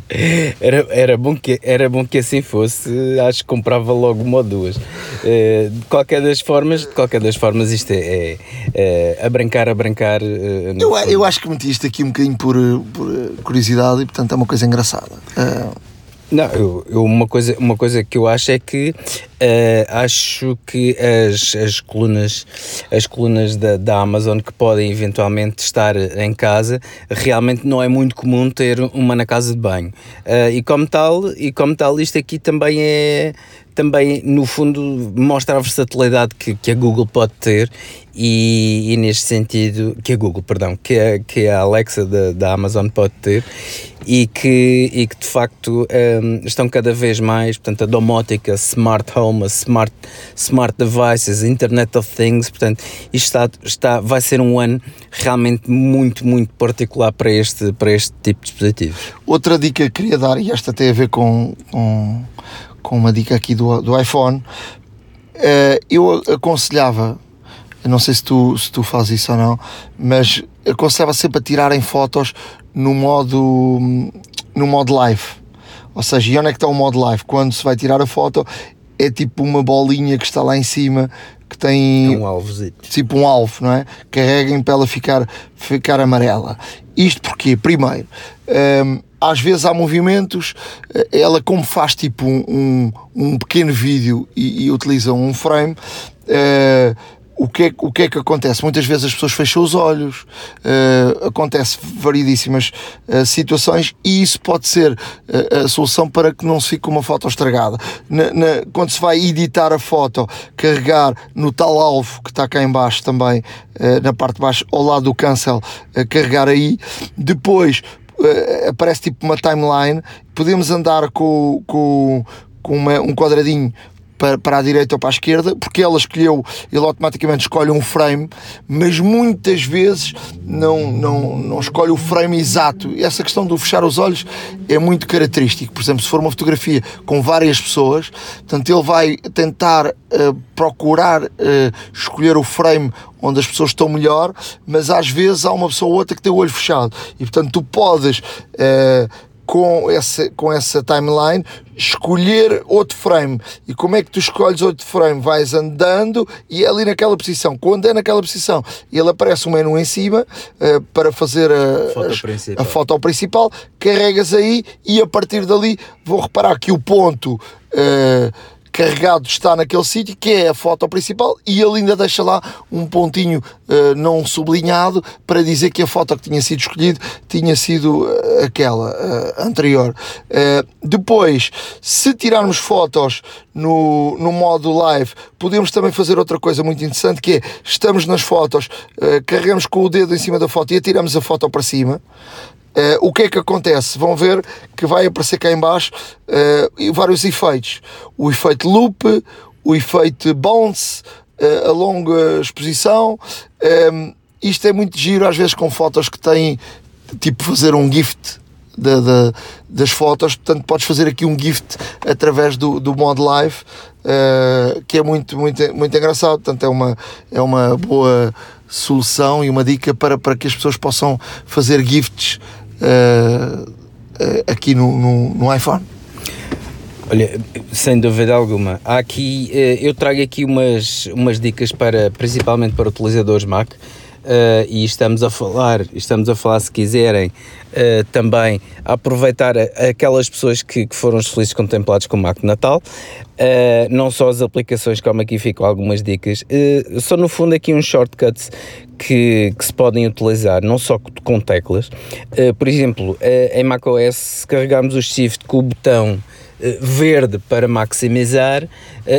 era, era, bom que, era bom que assim fosse, acho que comprava logo uma ou duas. Uh, de qualquer das formas, de qualquer das formas, isto é, é, é a brancar, a brancar. Uh,
eu, eu acho que meti isto aqui um bocadinho por, por curiosidade e portanto é uma coisa engraçada. Uh,
não, eu, eu, uma, coisa, uma coisa que eu acho é que uh, acho que as, as colunas, as colunas da, da Amazon que podem eventualmente estar em casa, realmente não é muito comum ter uma na casa de banho. Uh, e como tal, e como tal, isto aqui também é também no fundo mostra a versatilidade que, que a Google pode ter e, e, neste sentido que a Google, perdão, que a, que a Alexa da, da Amazon pode ter e que, e que de facto um, estão cada vez mais, portanto, a domótica, smart home, smart, smart devices, Internet of Things, portanto, isto está, está, vai ser um ano realmente muito, muito particular para este, para este tipo de dispositivos.
Outra dica que queria dar, e esta tem a ver com, com, com uma dica aqui do, do iPhone, uh, eu aconselhava não sei se tu, se tu fazes isso ou não, mas aconselhava sempre a tirarem fotos no modo, no modo live. Ou seja, e onde é que está o modo live? Quando se vai tirar a foto, é tipo uma bolinha que está lá em cima que tem
é um alvo
tipo um alvo, não é? Carreguem para ela ficar, ficar amarela. Isto porque, primeiro, hum, às vezes há movimentos, eh, ela como faz tipo um, um, um pequeno vídeo e, e, utiliza um frame, uh, o que, é, o que é que acontece? Muitas vezes as pessoas fecham os olhos, uh, acontece variedíssimas uh, situações e isso pode ser uh, a solução para que não se fique uma foto estragada. Na, na, quando se vai editar a foto, carregar no tal alvo que está cá em baixo também, na parte de baixo, ao lado do cancel, carregar aí. Depois aparece tipo uma timeline, podemos andar com, com, com uma, um quadradinho para, para a direita ou para a esquerda, porque ela escolheu, ele automaticamente escolhe um frame, mas muitas vezes não, não, não escolhe o frame exato. E essa questão do fechar os olhos é muito característico. Por exemplo, se for uma fotografia com várias pessoas, portanto, ele vai tentar uh, procurar uh, escolher o frame onde as pessoas estão melhor, mas às vezes há uma pessoa ou outra que tem o olho fechado. E portanto, tu podes. Uh, com essa, com essa timeline, escolher outro frame. E como é que tu escolhes outro frame? Vais andando e é ali naquela posição. Quando é naquela posição, ele aparece um menu em cima uh, para fazer a foto, a, a foto principal. Carregas aí e a partir dali vou reparar que o ponto. Uh, carregado está naquele sítio, que é a foto principal, e ele ainda deixa lá um pontinho uh, não sublinhado para dizer que a foto que tinha sido escolhida tinha sido uh, aquela uh, anterior. depois, se tirarmos fotos no, no modo live, podemos também fazer outra coisa muito interessante que é estamos nas fotos, carregamos com o dedo em cima da foto e atiramos a foto para cima. Uh, o que é que acontece? Vão ver que vai aparecer cá em baixo uh, vários efeitos. O efeito loop, o efeito bounce, uh, a longa exposição. Um, isto é muito giro, às vezes com fotos que têm, tipo fazer um gift da, da, das fotos, portanto podes fazer aqui um gift através do, do modo live, uh, que é muito, muito, muito engraçado, portanto é uma, é uma boa solução e uma dica para, para que as pessoas possam fazer gifts uh, aqui no, no, no iPhone?
Olha, sem dúvida alguma. Há aqui, eh, eu trago aqui umas, umas dicas para, principalmente para utilizadores Mac, Uh, e estamos a falar, estamos a falar se quiserem uh, também aproveitar aquelas pessoas que, que, foram os felizes contemplados com o Mac de Natal, uh, não só as aplicações, como aqui ficam algumas dicas, são no fundo aqui uns shortcuts que, que, se podem utilizar, não só com teclas. por exemplo, em macOS, se carregarmos o Shift com o botão verde para maximizar,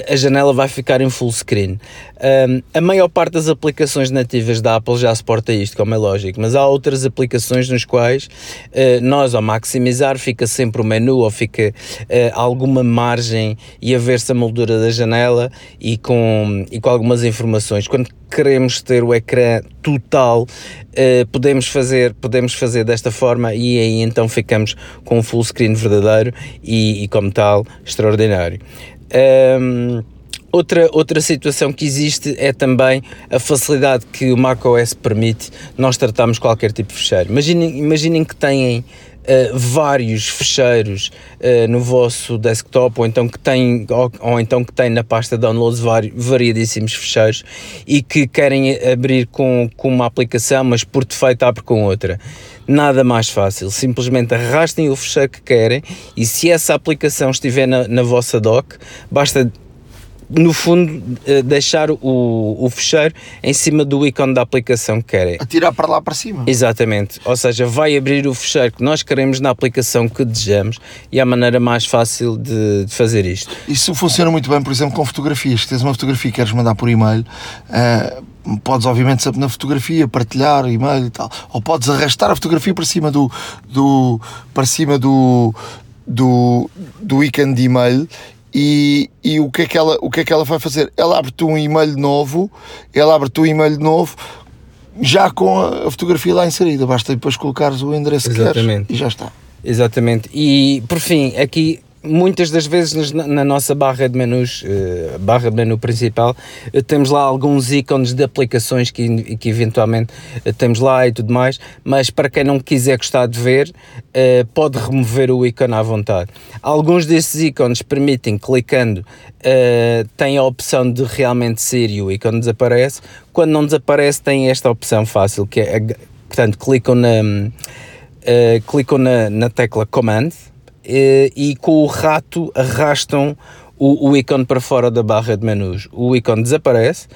a janela vai ficar em full screen. A maior parte das aplicações nativas da Apple já suporta isto, como é lógico, mas há outras aplicações nos quais eh, nós, ao maximizar, fica sempre o menu ou fica alguma margem e a ver-se a moldura da janela e com, e com algumas informações. Quando queremos ter o ecrã total, uh, podemos, fazer, podemos fazer desta forma e aí então ficamos com um full screen verdadeiro e, e como tal, extraordinário. Um, Outra, outra situação que existe é também a facilidade que o macOS permite nós tratarmos qualquer tipo de fecheiro. Imaginem, imaginem que têm uh, vários fecheiros uh, no vosso desktop ou então que têm ou, ou, então que têm na pasta downloads vari, variadíssimos fecheiros e que querem abrir com, com uma aplicação, mas por defeito abre com outra. Nada mais fácil, simplesmente arrastem o fecheiro que querem e se essa aplicação estiver na, na vossa dock, basta no fundo, eh, deixar o, o fecheiro em cima do ícone da aplicação que querem.
Atirar para lá para cima.
Exatamente. Ou seja, vai abrir o fecheiro que nós queremos na aplicação que desejamos e é a maneira mais fácil de, de fazer isto.
Isso funciona muito bem, por exemplo, com fotografias. Se tens uma fotografia que queres mandar por e-mail, uh, podes, obviamente, na fotografia partilhar e-mail e tal. Ou podes arrastar a fotografia para cima do. do para cima do do, do ícone de e-mail e, e o, que é que ela, o que é que ela vai fazer? Ela abre-te um e-mail novo, ela abre-te um e-mail novo já com a, fotografia lá inserida, basta depois colocares o endereço Exatamente. que queres e já está.
Exatamente. E por fim, aqui muitas das vezes na, nossa barra de menus, uh, barra de menu principal, uh, temos lá alguns ícones de aplicações que, que eventualmente uh, temos lá e tudo mais, mas para quem não quiser gostar de ver, pode remover o ícone à vontade. Alguns desses ícones permitem, clicando, tem a opção de realmente sair e o ícone desaparece. Quando não desaparece, tem esta opção fácil, que é, portanto, clicam na, clicam na, na tecla Command, e, e com o rato arrastam o, o ícone para fora da barra de menus. O ícone desaparece,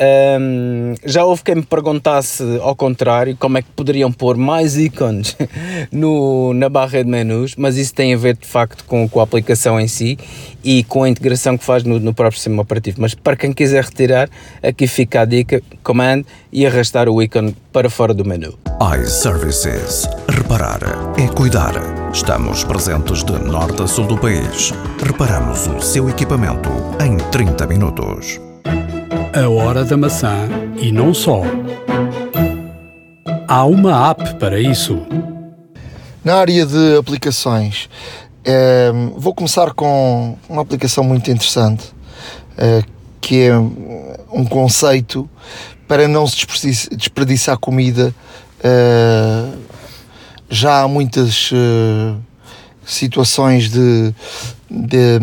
Um, já houve quem me perguntasse ao contrário como é que poderiam pôr mais ícones no, na barra de menus, mas isso tem a ver de facto com, com a aplicação em si e com a integração que faz no, no próprio sistema operativo. Mas para quem quiser retirar, aqui fica a dica: command e arrastar o ícone para fora do menu.
iServices. Reparar é cuidar. Estamos presentes de norte a sul do país. Reparamos o seu equipamento em 30 minutos.
A hora da maçã e não só. Há uma app para isso.
Na área de aplicações, eh, vou começar com uma aplicação muito interessante, eh, que é um conceito para não se desperdiçar, comida. Eh, já há muitas eh, situações de, de,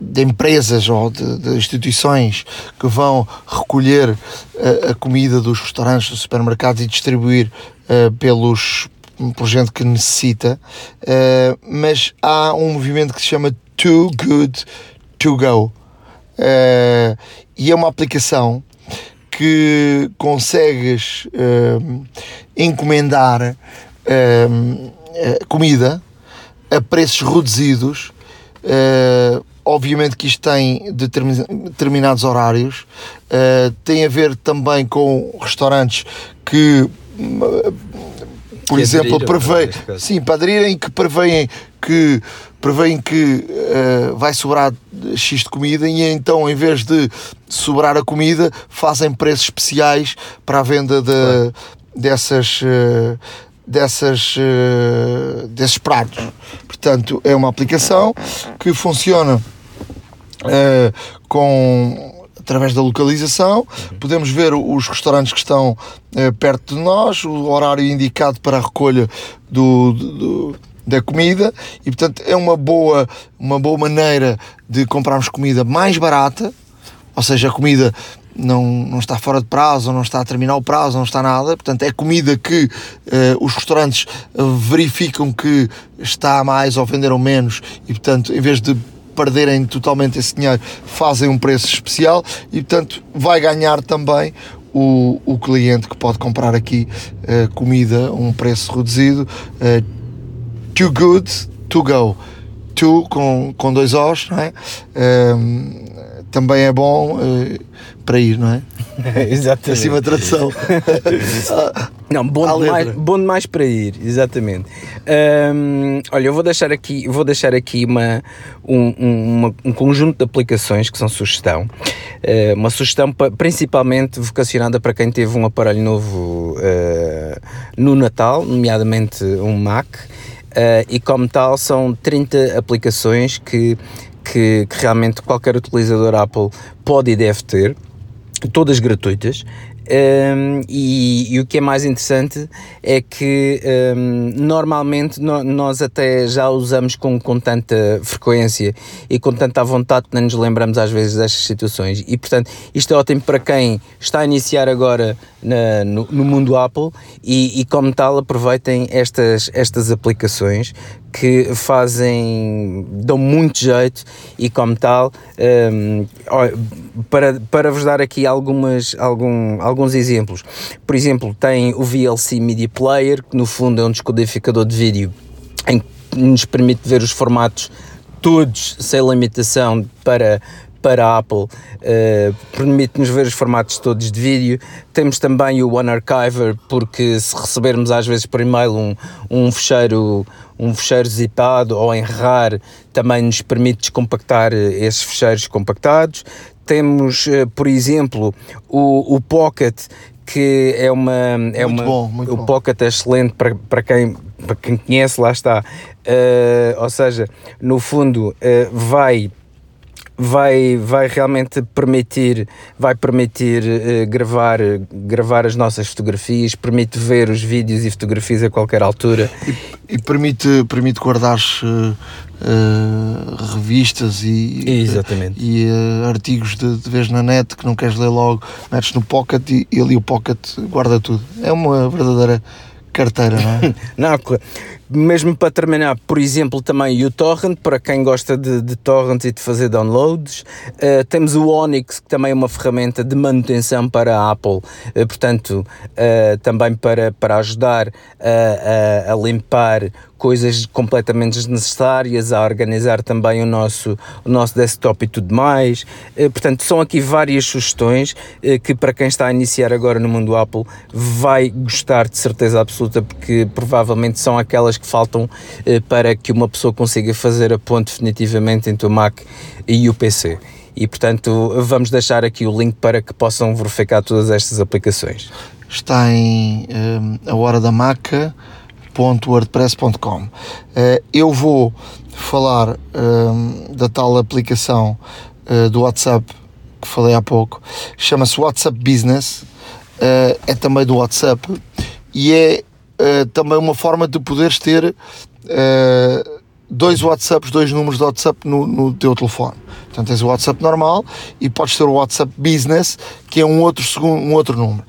de empresas ou de, de instituições que vão recolher a, a comida dos restaurantes, dos supermercados e distribuir eh, pelos por gente que necessita, eh, mas há um movimento que se chama Too Good To Go Eh, e é uma aplicação que consegues eh, encomendar eh, eh, comida a preços reduzidos. Eh, obviamente que isto tem determin- determinados horários, eh, tem a ver também com restaurantes que, hum, por
Que
exemplo,
aderiram,
prevê,
neste caso.
sim, para aderirem que preveem que preveem que eh, vai sobrar X de comida e então em vez de sobrar a comida fazem preços especiais para a venda de, dessas eh, dessas eh, desses pratos. Portanto, é uma aplicação que funciona eh, com através da localização, podemos ver os restaurantes que estão eh, perto de nós, o horário indicado para a recolha do, do- da comida e portanto é uma boa, uma boa maneira de comprarmos comida mais barata, ou seja, a comida não, não está fora de prazo, não está a terminar o prazo, não está nada, portanto é comida que eh, os restaurantes eh, verificam que está mais ou venderam menos e portanto em vez de perderem totalmente esse dinheiro fazem um preço especial e portanto vai ganhar também o, o cliente que pode comprar aqui eh, comida a um preço reduzido. Eh, too good to go. To com, com dois O's não é? Ehm, também é bom para ir, não é?
Exatamente.
Acima a tradução.
Não, bom demais, bom demais para ir, exatamente. Hum, olha, eu vou deixar aqui, vou deixar aqui uma, um, um- uma- um conjunto de aplicações que são sugestão. Eh, uma sugestão pa- principalmente vocacionada para quem teve um aparelho novo eh, no Natal, nomeadamente um Mac. Eh, e como tal, são 30 aplicações que, que, que realmente qualquer utilizador Apple pode e deve ter todas gratuitas. Um, e, e o que é mais interessante é que um, normalmente no- nós até já usamos com, com tanta frequência e com tanta vontade que nem nos lembramos às vezes destas situações e portanto isto é ótimo para quem está a iniciar agora na- no, no mundo Apple e, e como tal aproveitem estas, estas aplicações que fazem, dão muito jeito e como tal, hum, olha, para, para vos dar aqui algumas, algum, alguns exemplos, por exemplo, tem o VLC Media Player, que no fundo é um descodificador de vídeo em que nos permite ver os formatos todos sem limitação para para a Apple, eh, permite-nos ver os formatos todos de vídeo. Temos também o One Archiver, porque se recebermos às vezes por e-mail um, um fecheiro um fecheiro zipado ou em RAR, também nos permite descompactar eh, esses fecheiros compactados. Temos, eh, por exemplo, o, o Pocket, que é uma... É
Muito
uma
bom, muito
o
bom.
Pocket é excelente para, para, quem, para quem conhece, lá está. Eh, ou seja, no fundo, eh, vai vai, vai realmente permitir, vai permitir eh, gravar, gravar as nossas fotografias, permite ver os vídeos e fotografias a qualquer altura.
e permite, permite guardar revistas e,
Exatamente.
e artigos de, de vez na net que não queres ler logo, metes no pocket e, e ali o pocket guarda tudo. É uma verdadeira carteira, não é?
Não, mesmo para terminar, por exemplo, também o Torrent, para quem gosta de, de torrents e de fazer downloads. Uh, temos o Onyx, que também é uma ferramenta de manutenção para a Apple, uh, portanto, uh, também para, para ajudar a, limpar coisas completamente desnecessárias, a organizar também o nosso, o nosso desktop e tudo mais. Portanto, são aqui várias sugestões que para quem está a iniciar agora no mundo Apple vai gostar de certeza absoluta, porque provavelmente são aquelas que faltam para que uma pessoa consiga fazer a ponte definitivamente entre o Mac e o PC. E portanto, vamos deixar aqui o link para que possam verificar todas estas aplicações.
Está em um, a hora da maca www.wordpress.com. Uh, eu vou falar uh, da tal aplicação uh, do WhatsApp que falei há pouco, chama-se WhatsApp Business, é também do WhatsApp e é também uma forma de poderes ter dois WhatsApps, dois números de WhatsApp no, no teu telefone. Portanto, tens o WhatsApp normal e podes ter o WhatsApp Business, que é um outro, segundo, um outro número.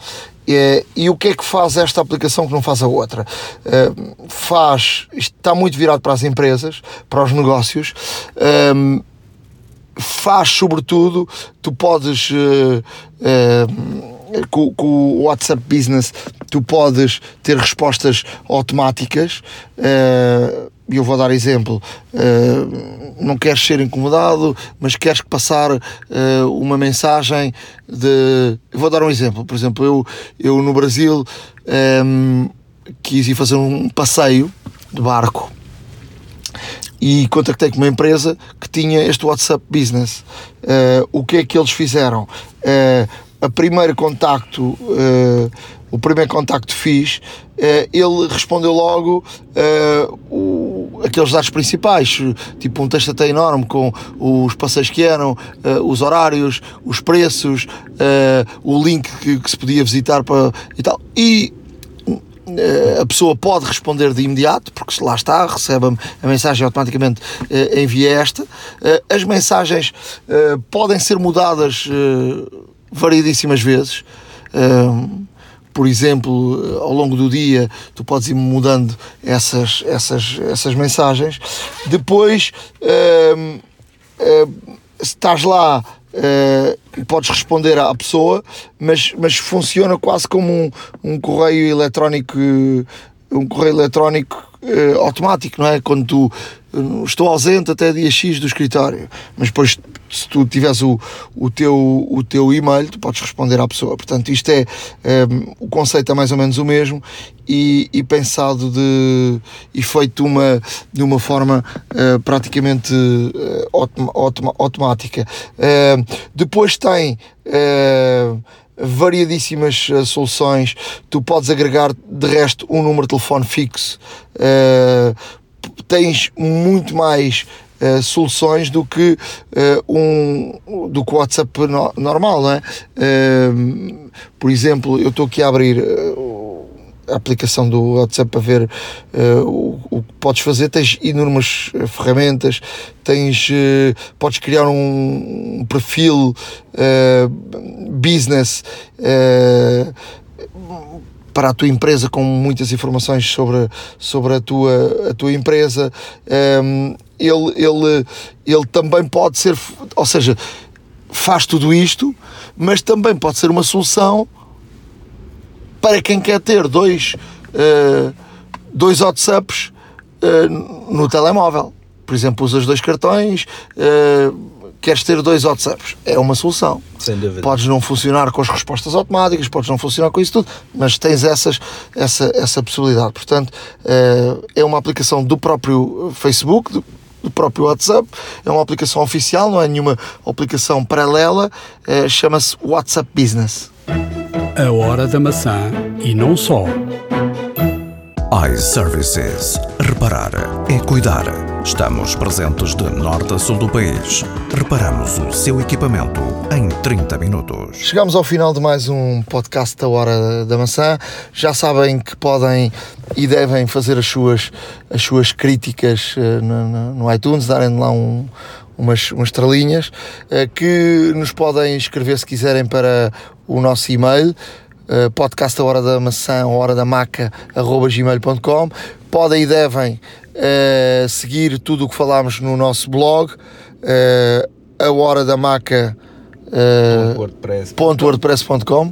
É, e o que é que faz esta aplicação que não faz a outra? É, faz, está muito virado para as empresas, para os negócios, é, faz sobretudo, tu podes com, com, o WhatsApp Business tu podes ter respostas automáticas e eu vou dar exemplo, uh, não queres ser incomodado, mas queres passar uh, uma mensagem de. Eu vou dar um exemplo, por exemplo, eu, eu no Brasil um, ehm, quis ir fazer um passeio de barco e contactei com uma empresa que tinha este WhatsApp Business. Uh, o que é que eles fizeram? a primeiro contacto o primeiro contacto fiz, ele respondeu logo aqueles dados principais, tipo um texto até enorme com os passeios que eram, uh, os horários, os preços, o link que, que, se podia visitar para, e tal. E a pessoa pode responder de imediato, porque lá está, recebe a mensagem automaticamente envia esta. as mensagens podem ser mudadas variedíssimas vezes por exemplo, ao longo do dia, tu podes ir mudando essas, essas, essas mensagens. Depois, uh, estás lá, uh, podes responder à pessoa, mas, mas funciona quase como um, um correio eletrónico um correio eletrónico automático, não é? Quando tu estou ausente até dia X do escritório, mas depois se tu tiveres o, o, teu, o teu e-mail, tu podes responder à pessoa. Portanto, isto é um, eh, o conceito é mais ou menos o mesmo e, e pensado de e feito uma, de uma forma uh, praticamente uh, automática. Uh, depois tem variadíssimas uh, soluções. Tu podes agregar de resto um número de telefone fixo. Tens muito mais uh, soluções do que um do que o WhatsApp no, normal, não é? por exemplo, eu estou aqui a abrir a aplicação do WhatsApp para ver uh, o, o, que podes fazer. Tens enormes eh, ferramentas, tens, uh, podes criar um, um perfil uh, business para a tua empresa com muitas informações sobre, sobre a, tua, a tua empresa. Um, ele, ele, ele também pode ser, ou seja, faz tudo isto, mas também pode ser uma solução para quem quer ter dois, uh, dois WhatsApps uh, no telemóvel. Por exemplo, usas dois cartões, uh, queres ter dois WhatsApps. É uma solução.
Sem dúvida.
Podes não funcionar com as respostas automáticas, podes não funcionar com isso tudo, mas tens essas, essa, essa possibilidade. Portanto, é uma aplicação do próprio Facebook, do, do próprio WhatsApp, é uma aplicação oficial, não é nenhuma aplicação paralela, chama-se WhatsApp Business.
A Hora da Maçã e não só.
iServices. Reparar é cuidar. Estamos presentes de norte a sul do país. Reparamos o seu equipamento em 30 minutos.
Chegamos ao final de mais um podcast da Hora da Maçã. Já sabem que podem e devem fazer as suas, as suas críticas uh, no, no, iTunes, darem lá um umas, umas estrelinhas, uh, que nos podem escrever se quiserem para o nosso e-mail, uh, podcast a hora da maçã, hora da maca, arroba gmail.com. podem e devem uh, seguir tudo o que falámos no nosso blog, uh, a hora da maca uh, .wordpress.com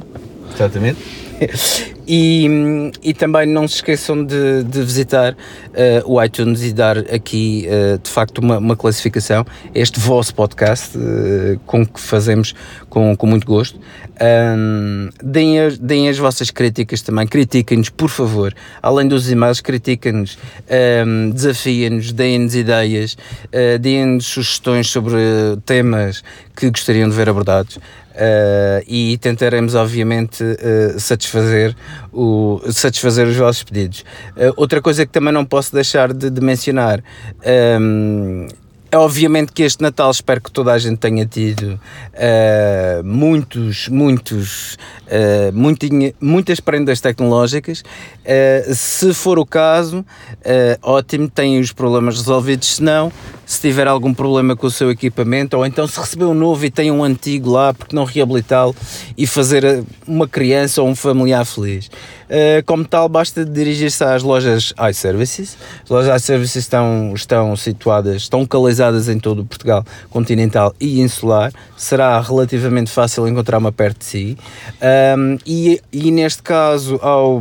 Exatamente. E, e também não se esqueçam de, de visitar uh, o iTunes e dar aqui uh, de facto uma, uma, classificação. Este vosso podcast, uh, com que fazemos com, com muito gosto. Um, deem, as, deem as vossas críticas também, critiquem-nos, por favor. Além dos e-mails, critiquem-nos, um, desafiem-nos, deem-nos ideias, deem-nos sugestões sobre temas que gostariam de ver abordados. Uh, e tentaremos obviamente uh, satisfazer, o, satisfazer os vossos pedidos. Uh, outra coisa que também não posso deixar de, de mencionar um, é obviamente que este Natal espero que toda a gente tenha tido uh, muitos, muitos, uh, muitinha, muitas prendas tecnológicas. Uh, se for o caso, ótimo, tem os problemas resolvidos. Se não, se tiver algum problema com o seu equipamento, ou então se recebeu um novo e tem um antigo lá, porque não reabilitá-lo e fazer uma criança ou um familiar feliz. Uh, como tal, basta dirigir-se às lojas iServices. As lojas iServices estão, estão situadas, estão localizadas em todo o Portugal continental e insular. Será relativamente fácil encontrar uma perto de si. E, e neste caso, ao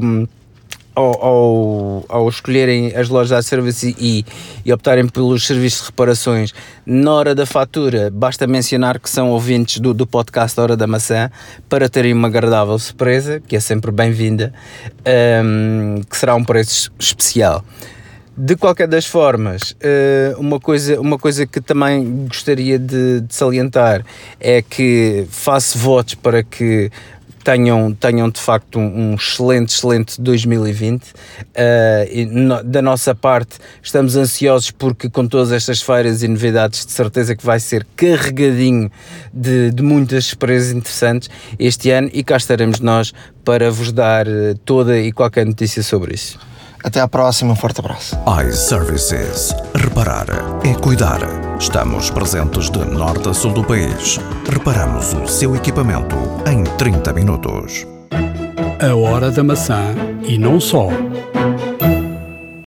ao, ao, ao, escolherem as lojas a serviço e, e, optarem pelos serviços de reparações na hora da fatura, basta mencionar que são ouvintes do, do podcast Hora da Maçã para terem uma agradável surpresa, que é sempre bem-vinda, um, que será um preço especial. De qualquer das formas, eh, uma coisa, uma coisa que também gostaria de, de salientar é que faço votos para que tenham, tenham de facto um, um excelente, excelente 2020. Uh, e no, da nossa parte, estamos ansiosos porque, com todas estas feiras e novidades, de certeza que vai ser carregadinho de, de muitas surpresas interessantes este ano e cá estaremos nós para vos dar eh, toda e qualquer notícia sobre isso.
Até à próxima, um forte abraço.
iServices. Reparar é cuidar. Estamos presentes de norte a sul do país. Reparamos o seu equipamento em 30 minutos.
A hora da maçã e não só.